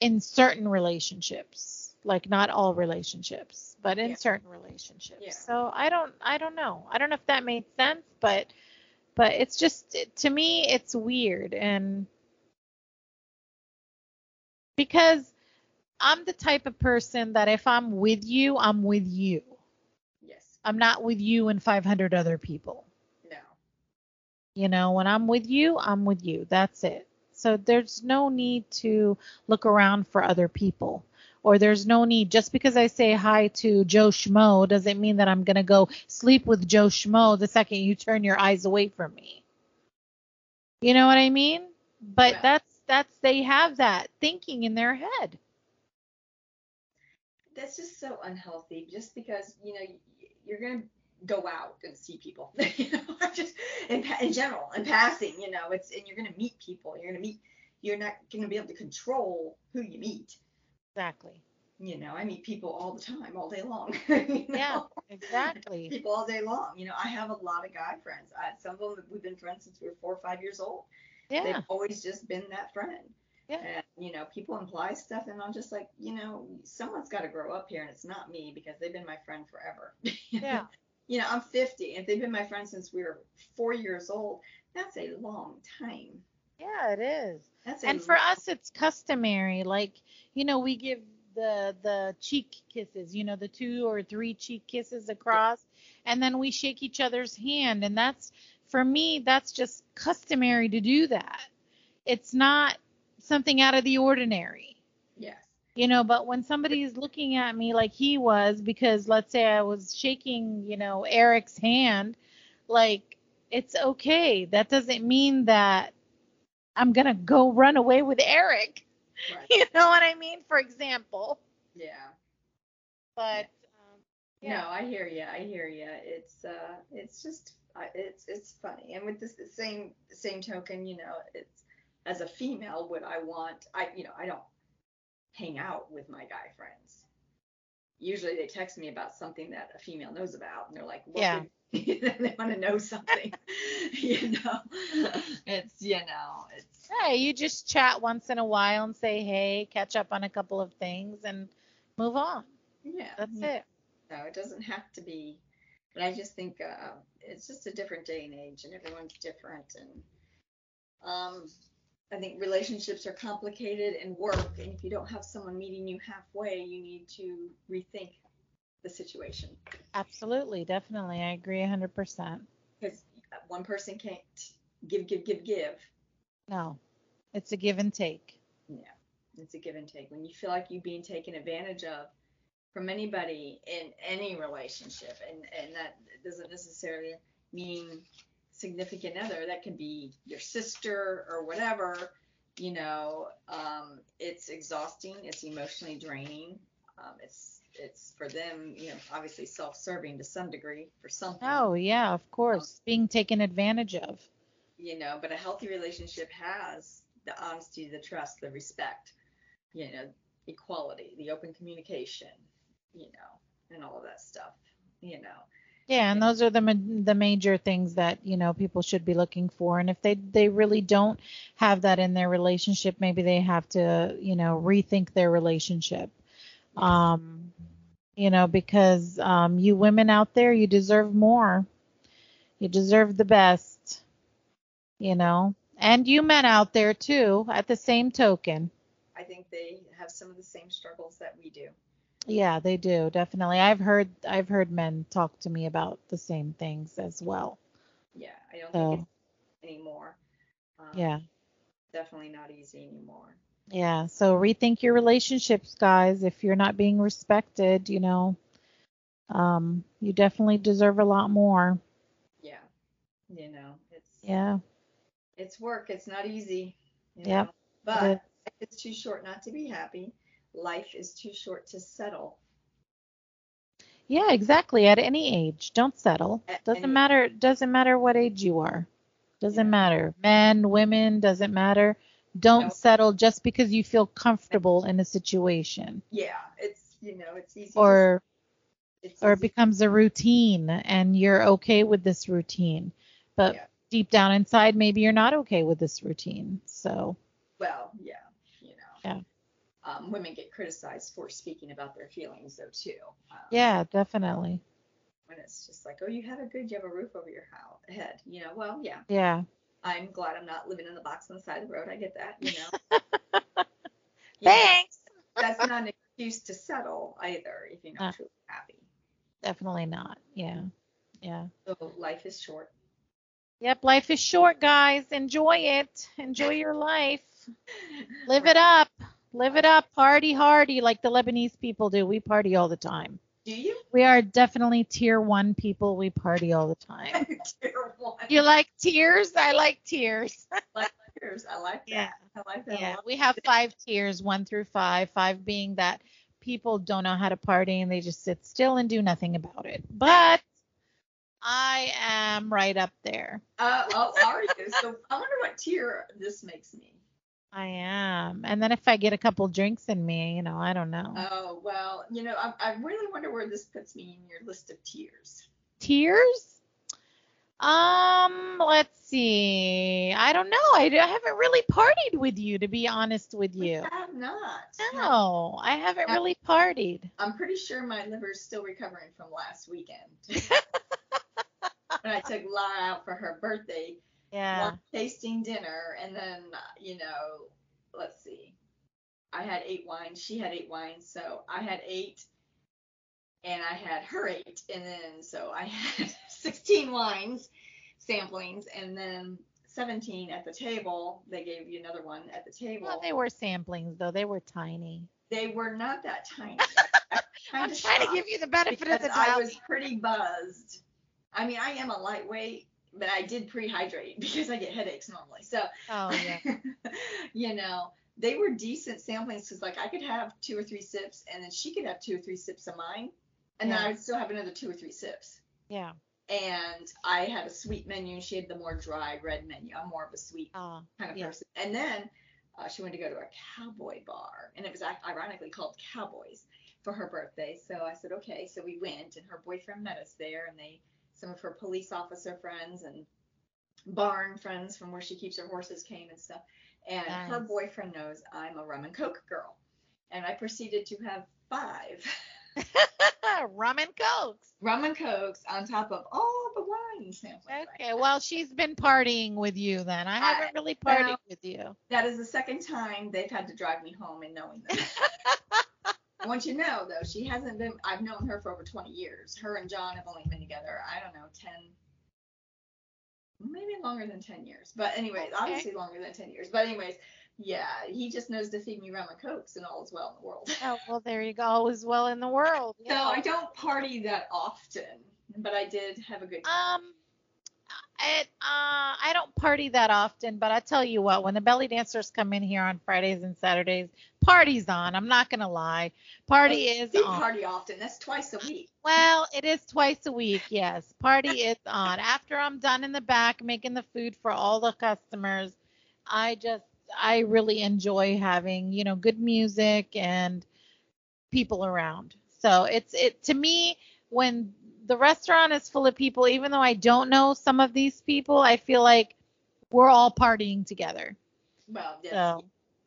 S2: in certain relationships like not all relationships but in
S3: Yeah.
S2: certain relationships
S3: Yeah.
S2: so i don't i don't know i don't know if that made sense but but it's just to me it's weird and because i'm the type of person that if i'm with you i'm with you
S3: Yes.
S2: i'm not with you and 500 other people
S3: No.
S2: you know, when I'm with you, I'm with you. That's it. So there's no need to look around for other people. Or there's no need just because I say hi to Joe Schmo doesn't mean that I'm gonna go sleep with Joe Schmo the second you turn your eyes away from me. You know what I mean? But
S3: Well-
S2: that's that's they have that thinking in their head.
S1: That's just so unhealthy. Just because you know you're gonna go out and see people, you know, just in, in general, in passing, you know, it's and you're gonna meet people. You're gonna meet. You're not gonna be able to control who you meet.
S2: Exactly.
S1: You know, I meet people all the time, all day long. you know?
S2: Yeah, exactly.
S1: People all day long. You know, I have a lot of guy friends. I, some of them we've been friends since we were four or five years old.
S2: Yeah.
S1: They've always just been that friend.
S2: Yeah.
S1: And you know, people imply stuff, and I'm just like, you know, someone's got to grow up here, and it's not me because they've been my friend forever.
S2: Yeah.
S1: you know, I'm 50. and they've been my friend since we were four years old, that's a long time.
S2: Yeah, it is.
S1: That's
S2: and for us it's customary like you know we give the the cheek kisses, you know, the two or three cheek kisses across, and then we shake each other's hand, and that's for me that's just customary to do that. It's not something out of the ordinary.
S1: Yes.
S2: You know, but when somebody's looking at me like he was, because let's say I was shaking, you know, Eric's hand, like it's okay. That doesn't mean that I'm gonna go run away with Eric.
S1: Right.
S2: You know what I mean? For example.
S1: Yeah.
S2: But um,
S1: No, I hear you. I hear you. It's uh, it's just, I- it's it's funny. And with this the same same token, you know, it's as a female, would I want? I you know, I don't hang out with my guy friends. Usually they text me about something that a female knows about, and they're like, what
S2: Yeah.
S1: they want to know something. you know, it's you know, it's
S2: hey, you just chat once in a while and say hey, catch up on a couple of things and move on.
S1: yeah.
S2: That's it.
S1: No, it doesn't have to be. But I just think uh, it's just a different day and age, and everyone's different. And um, I think relationships are complicated and work. And if you don't have someone meeting you halfway, you need to rethink the situation
S2: Absolutely, definitely. I agree 100%.
S1: because one person can't give, give, give, give.
S2: No, it's a give and take.
S1: Yeah, it's a give and take. When you feel like you're being taken advantage of from anybody in any relationship, and and that doesn't necessarily mean significant other. That can be your sister or whatever. You know, um, it's exhausting. It's emotionally draining. Um, it's it's for them, you know, obviously self-serving to some degree for something.
S2: Oh, yeah, of course. Being taken advantage of.
S1: you know, but a healthy relationship has the honesty, the trust, the respect, you know, equality, the open communication, you know, and all of that stuff, you know.
S2: Yeah, and those are the ma- the major things that you know people should be looking for. And if they they really don't have that in their relationship, maybe they have to you know rethink their relationship. Um, you know, because um, you women out there, you deserve more. You deserve the best. You know, and you men out there too. At the same token,
S1: I think they have some of the same struggles that we do.
S2: Yeah, they do definitely. I've heard I've heard men talk to me about the same things as well.
S1: Yeah, I don't
S2: So
S1: think it's anymore. Um,
S2: yeah.
S1: Definitely not easy anymore.
S2: Yeah, so rethink your relationships, guys. If you're not being respected, you know, um, you definitely deserve a lot more.
S1: Yeah, you know, it's
S2: Yeah,
S1: it's work. It's not easy. You know? But it's too short not to be happy. Life is too short to settle.
S2: yeah, exactly. At any age, don't settle.
S1: At
S2: Doesn't
S1: any-
S2: matter. Doesn't matter what age you are. Doesn't
S1: Yeah.
S2: matter. Men, women, doesn't matter. Don't
S1: No.
S2: settle just because you feel comfortable in a situation,
S1: Yeah, it's you know, it's easy. to-
S2: or
S1: it's
S2: or it becomes a routine, and you're okay with this routine, but
S1: Yeah.
S2: deep down inside, maybe you're not okay with this routine. So.
S1: Well, yeah, you know.
S2: Yeah.
S1: Um, women get criticized for speaking about their feelings though too. Um,
S2: Yeah, definitely.
S1: When it's just like, oh, you have a good, you have a roof over your house, head. You know, well, yeah.
S2: Yeah.
S1: I'm glad I'm not living in the box on the side of the road. I get that. You know. You know,
S2: Thanks.
S1: that's not an excuse to settle either if you're not
S2: Uh.
S1: truly happy.
S2: Definitely not. Yeah. Yeah.
S1: So life is short.
S2: Yep. Life is short, guys. Enjoy it. Enjoy your life. Live it up. Live it up. Party hardy like the Lebanese people do. We party all the time.
S1: Do you?
S2: We are definitely tier one people. We party all the time.
S1: Tier one.
S2: You like tears? I like tears.
S1: like tears. I like that.
S2: Yeah.
S1: I like that.
S2: Yeah. We have five tiers, one through five. Five being that people don't know how to party and they just sit still and do nothing about it. But I am right up there.
S1: Uh, oh, are you? So I wonder what tier this makes me.
S2: I am. And then if I get a couple drinks in me, you know, I don't know.
S1: Oh well, you know, I, I really wonder where this puts me in your list of tears.
S2: Tears? Um, let's see. I don't know. I, I haven't really partied with you, to be honest with you.
S1: I have not.
S2: No, I haven't
S1: Yeah.
S2: really partied.
S1: I'm pretty sure my liver's still recovering from last weekend. when I took Lara out for her birthday,
S2: Yeah.
S1: one tasting dinner, and then you know, let's see, I had eight wines. She had eight wines. So I had eight, and I had her eight, and then so I had 16 wines samplings, and then 17 at the table. They gave you another one at the table.
S2: Well, they were samplings though. They were tiny.
S1: They were not that tiny.
S2: I'm trying to give you the benefit of the
S1: because I was pretty buzzed. I mean, I am a lightweight, but I did pre-hydrate because I get headaches normally. So,
S2: Oh yeah.
S1: you know, they were decent samplings because like I could have two or three sips, and then she could have two or three sips of mine, and then I would still have another two or three sips.
S2: Yeah.
S1: And I had a sweet menu, and she had the more dry red menu. I'm more of a sweet
S2: Oh,
S1: kind of
S2: Yeah.
S1: person. And then uh, she wanted to go to a cowboy bar, and it was ironically called Cowboys for her birthday. So I said, okay. So we went, and her boyfriend met us there, and they, some of her police officer friends and barn friends from where she keeps her horses came and stuff. And her boyfriend knows I'm a rum and coke girl, and I proceeded to have five
S2: rum and cokes.
S1: rum and cokes on top of all the wine samples.
S2: Okay. Well, she's been partying with you then. I haven't really partied with you.
S1: That is the second time they've had to drive me home in knowing that. I want you to know though, she hasn't been. I've known her for over 20 years. Her and John have only been together. I don't know, 10, maybe longer than 10 years. But anyways,
S2: Okay.
S1: obviously longer than 10 years. But anyways, yeah, he just knows to feed me rum and cokes, and all is well in the world.
S2: Oh well, there you go. All is well in the world.
S1: So I don't party that often, but I did have a good time.
S2: Um, it, uh, I don't party that often, but I tell you what, when the belly dancers come in here on Fridays and Saturdays, party's on. I'm not gonna lie, party is on.
S1: party often. That's twice a week.
S2: Well, it is twice a week, yes. Party is on. After I'm done in the back making the food for all the customers, I just I really enjoy having, you know, good music and people around. So it's it to me when the restaurant is full of people, even though I don't know some of these people, I feel like we're all partying together.
S1: Well, yes,
S2: So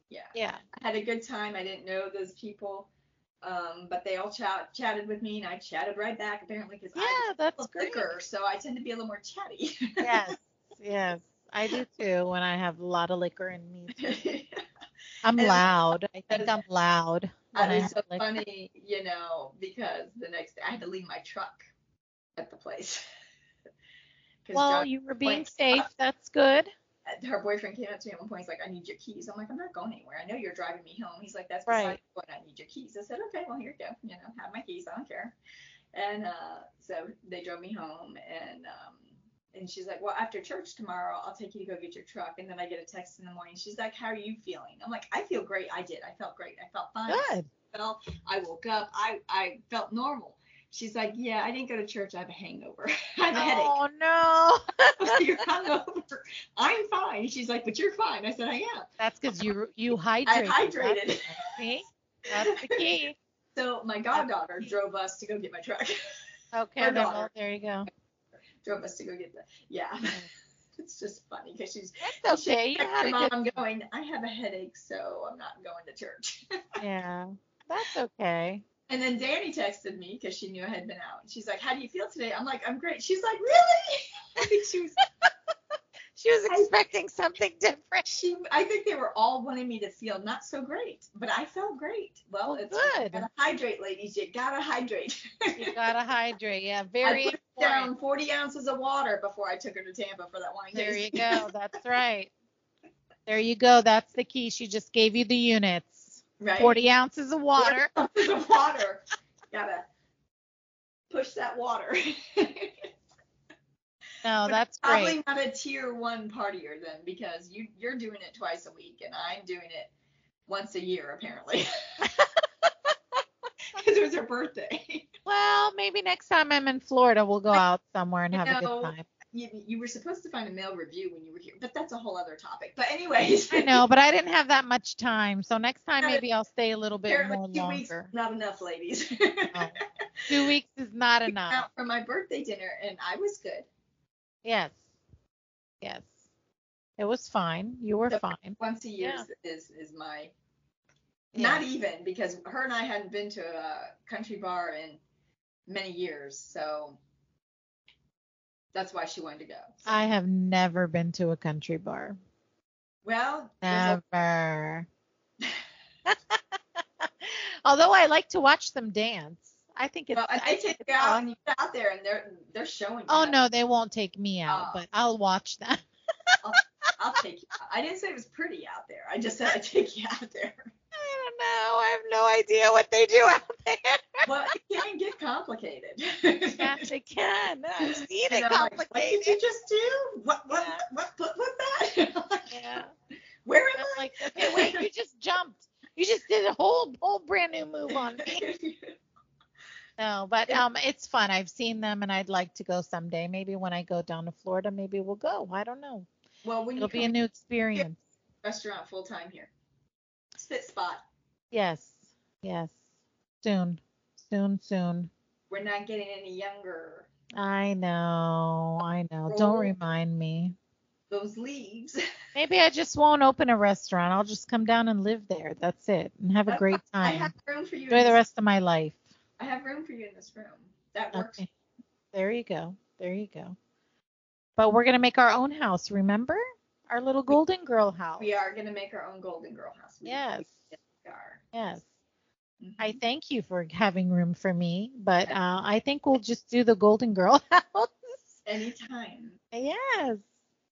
S1: yeah.
S2: yeah.
S1: I had a good time. I didn't know those people, um, but they all chat, chatted with me, and I chatted right back apparently because
S2: Yeah,
S1: I'm
S2: that's
S1: a
S2: great.
S1: thicker, so I tend to be a little more chatty.
S2: Yes, yes. I do too when I have a lot of liquor in me. I'm
S1: And-
S2: loud. I think I'm loud. when
S1: And it's so
S2: liquor.
S1: funny, you know, because the next day I had to leave my truck at the place.
S2: Well,
S1: John-
S2: you were being safe. That's good.
S1: her boyfriend came up to me at one point. He's like, "I need your keys." I'm like, "I'm not going anywhere. I know you're driving me home." He's like, "That's
S2: Right.
S1: the. I need your keys." I said, "Okay, well here you go. You know, have my keys. I don't care." And uh, so they drove me home, and um, and she's like, "Well, after church tomorrow, I'll take you to go get your truck." And then I get a text in the morning. She's like, "How are you feeling?" I'm like, "I feel great. I did. I felt great. I felt fine.
S2: Good.
S1: I felt. I woke up. I I felt normal." She's like, "Yeah, I didn't go to church. I have a hangover. I have a headache."
S2: Oh no.
S1: you're hungover. I'm fine. She's like, but you're fine. I said, I am.
S2: That's because you you hydrated.
S1: I
S2: That's-
S1: hydrated.
S2: See, that's the key.
S1: So my goddaughter drove us to go get my truck.
S2: Okay,
S1: Her
S2: then,
S1: daughter.
S2: well, there you go.
S1: drove us to go get the. Yeah. Mm. it's just funny because she's.
S2: That's okay. You
S1: she's
S2: had a
S1: mom,
S2: good.
S1: I'm going. I have a headache, so I'm not going to church.
S2: Yeah, that's okay.
S1: And then Danny texted me because she knew I had been out. And she's like, "How do you feel today?" I'm like, "I'm great." She's like, "Really?" I think she was.
S2: She was
S1: I-
S2: expecting something different.
S1: She. I think they were all wanting me to feel not so great, but I felt great. Well, it's
S2: good.
S1: gotta hydrate, ladies. You gotta hydrate.
S2: You gotta hydrate. Yeah,
S1: I
S2: very
S1: put
S2: important.
S1: down 40 ounces of water before I took her to Tampa for that wine
S2: There you go. That's right. There you go. That's the key. She just gave you the units.
S1: Right?
S2: 40 ounces of water.
S1: 40 ounces of water. Gotta push that water.
S2: No, that's
S1: Probably
S2: great.
S1: not a tier one partier then because you you're doing it twice a week and I'm doing it once a year apparently. Because it was her birthday.
S2: Well, maybe next time I'm in Florida, we'll go out somewhere and
S1: You
S2: have a good time.
S1: You, you were supposed to find a male revue when you were here, but that's a whole other topic. But anyways.
S2: I know, but I didn't have that much time. So next time, maybe I'll stay a little bit more
S1: two weeks
S2: longer.
S1: not enough, ladies.
S2: Oh, two weeks is not enough.
S1: out for my birthday dinner and I was good.
S2: Yes. Yes. It was fine. You were
S1: So-
S2: fine.
S1: Once a year
S2: Yeah.
S1: is is my
S2: Yeah.
S1: not even because her and I hadn't been to a country bar in many years, so that's why she wanted to go. So-
S2: I have never been to a country bar.
S1: well,
S2: Never.
S1: a-
S2: Although I like to watch them dance. I think it's.
S1: Well,
S2: I
S1: they take you out, you get out there and they're they're showing.
S2: Oh
S1: you.
S2: no, they won't take me out,
S1: Oh.
S2: but I'll watch them.
S1: I'll take you. Out. I didn't say it was pretty out there. I just said I'd take you out there.
S2: I don't know. I have no idea what they do out there.
S1: Well, it can get complicated.
S2: yes, they can. I've seen it
S1: I'm like, what did you just do? What what
S2: Yeah.
S1: what what was that?
S2: Yeah.
S1: Where am I?
S2: like, okay, wait, you just jumped. You just did a whole whole brand new move on me. No, but um, it's fun. I've seen them, and I'd like to go someday. Maybe when I go down to Florida, maybe we'll go. I don't know.
S1: well,
S2: It'll be a new experience.
S1: restaurant full time here, spit spot.
S2: Yes, yes. Soon, soon, soon.
S1: We're not getting any younger.
S2: I know, I know. Don't remind me.
S1: Those leaves.
S2: Maybe I just won't open a restaurant. I'll just come down and live there. That's it, and have a great time.
S1: I have room for you.
S2: Enjoy
S1: in
S2: the rest of my life.
S1: I have room for you in this room. That works.
S2: Okay. There you go. There you go. But we're gonna make our own house. Remember our little golden girl house.
S1: We are gonna make our own Golden Girl house. We-
S2: Yes. Yes.
S1: Mhm.
S2: I thank you for having room for me, but uh, I think we'll just do the golden girl house.
S1: Anytime.
S2: yes.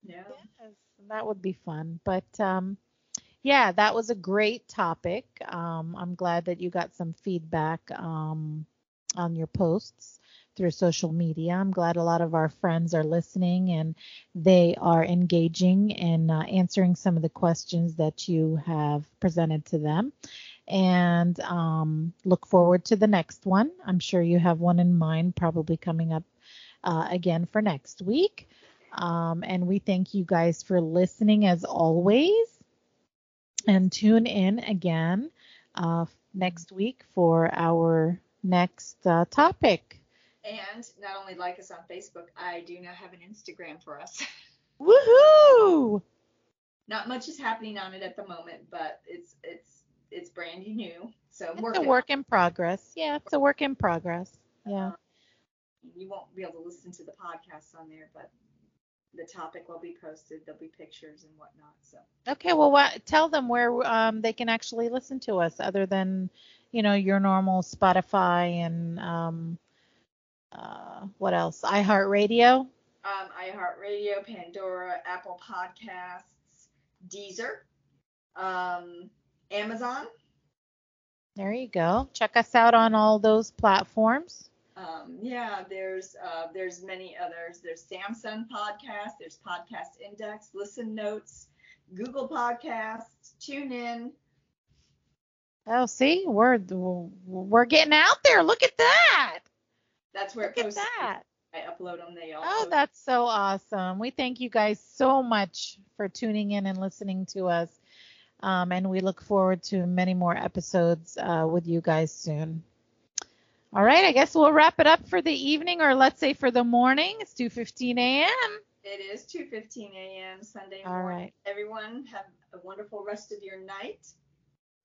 S1: Yeah.
S2: Yes, that would be fun. But um, yeah, that was a great topic. Um, I'm glad that you got some feedback um, on your posts through social media. I'm glad a lot of our friends are listening and they are engaging and uh, answering some of the questions that you have presented to them. And um, look forward to the next one. I'm sure you have one in mind, probably coming up uh, again for next week. Um, and we thank you guys for listening as always. And tune in again uh, next week for our next uh, topic.
S1: And not only like us on Facebook, I do now have an Instagram for us.
S2: Woohoo!
S1: Not much is happening on it at the moment, but it's it's it's brand new. So
S2: It's a work in progress. Yeah, it's a work in progress. Yeah.
S1: You won't be able to listen to the podcast on there, but the topic will be posted. There'll be pictures and whatnot. So
S2: Okay, well, what, tell them where um, they can actually listen to us other than, you know, your normal Spotify and um, uh, what else? iHeartRadio.
S1: um, iHeartRadio, Pandora, Apple Podcasts, Deezer, um, Amazon.
S2: There you go. Check us out on all those platforms.
S1: Um, yeah, there's uh, there's many others. There's Samsung Podcast. There's Podcast Index, Listen Notes, Google Podcasts, TuneIn.
S2: Oh, see, we're we're getting out there. Look at that.
S1: That's where
S2: Look
S1: it
S2: at that.
S1: I upload them. They all.
S2: Oh, that's so awesome. We thank you guys so much for tuning in and listening to us. Um, and we look forward to many more episodes uh, with you guys soon. All right, I guess we'll wrap it up for the evening, or let's say for the morning. It's 2:15 a.m.
S1: It is 2:15 a.m. Sunday
S2: All
S1: morning.
S2: right.
S1: Everyone have a wonderful rest of your night.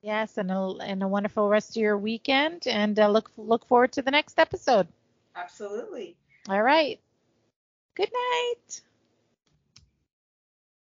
S2: Yes, and a, and a wonderful rest of your weekend, and uh, look look forward to the next episode.
S1: Absolutely.
S2: All right. Good night.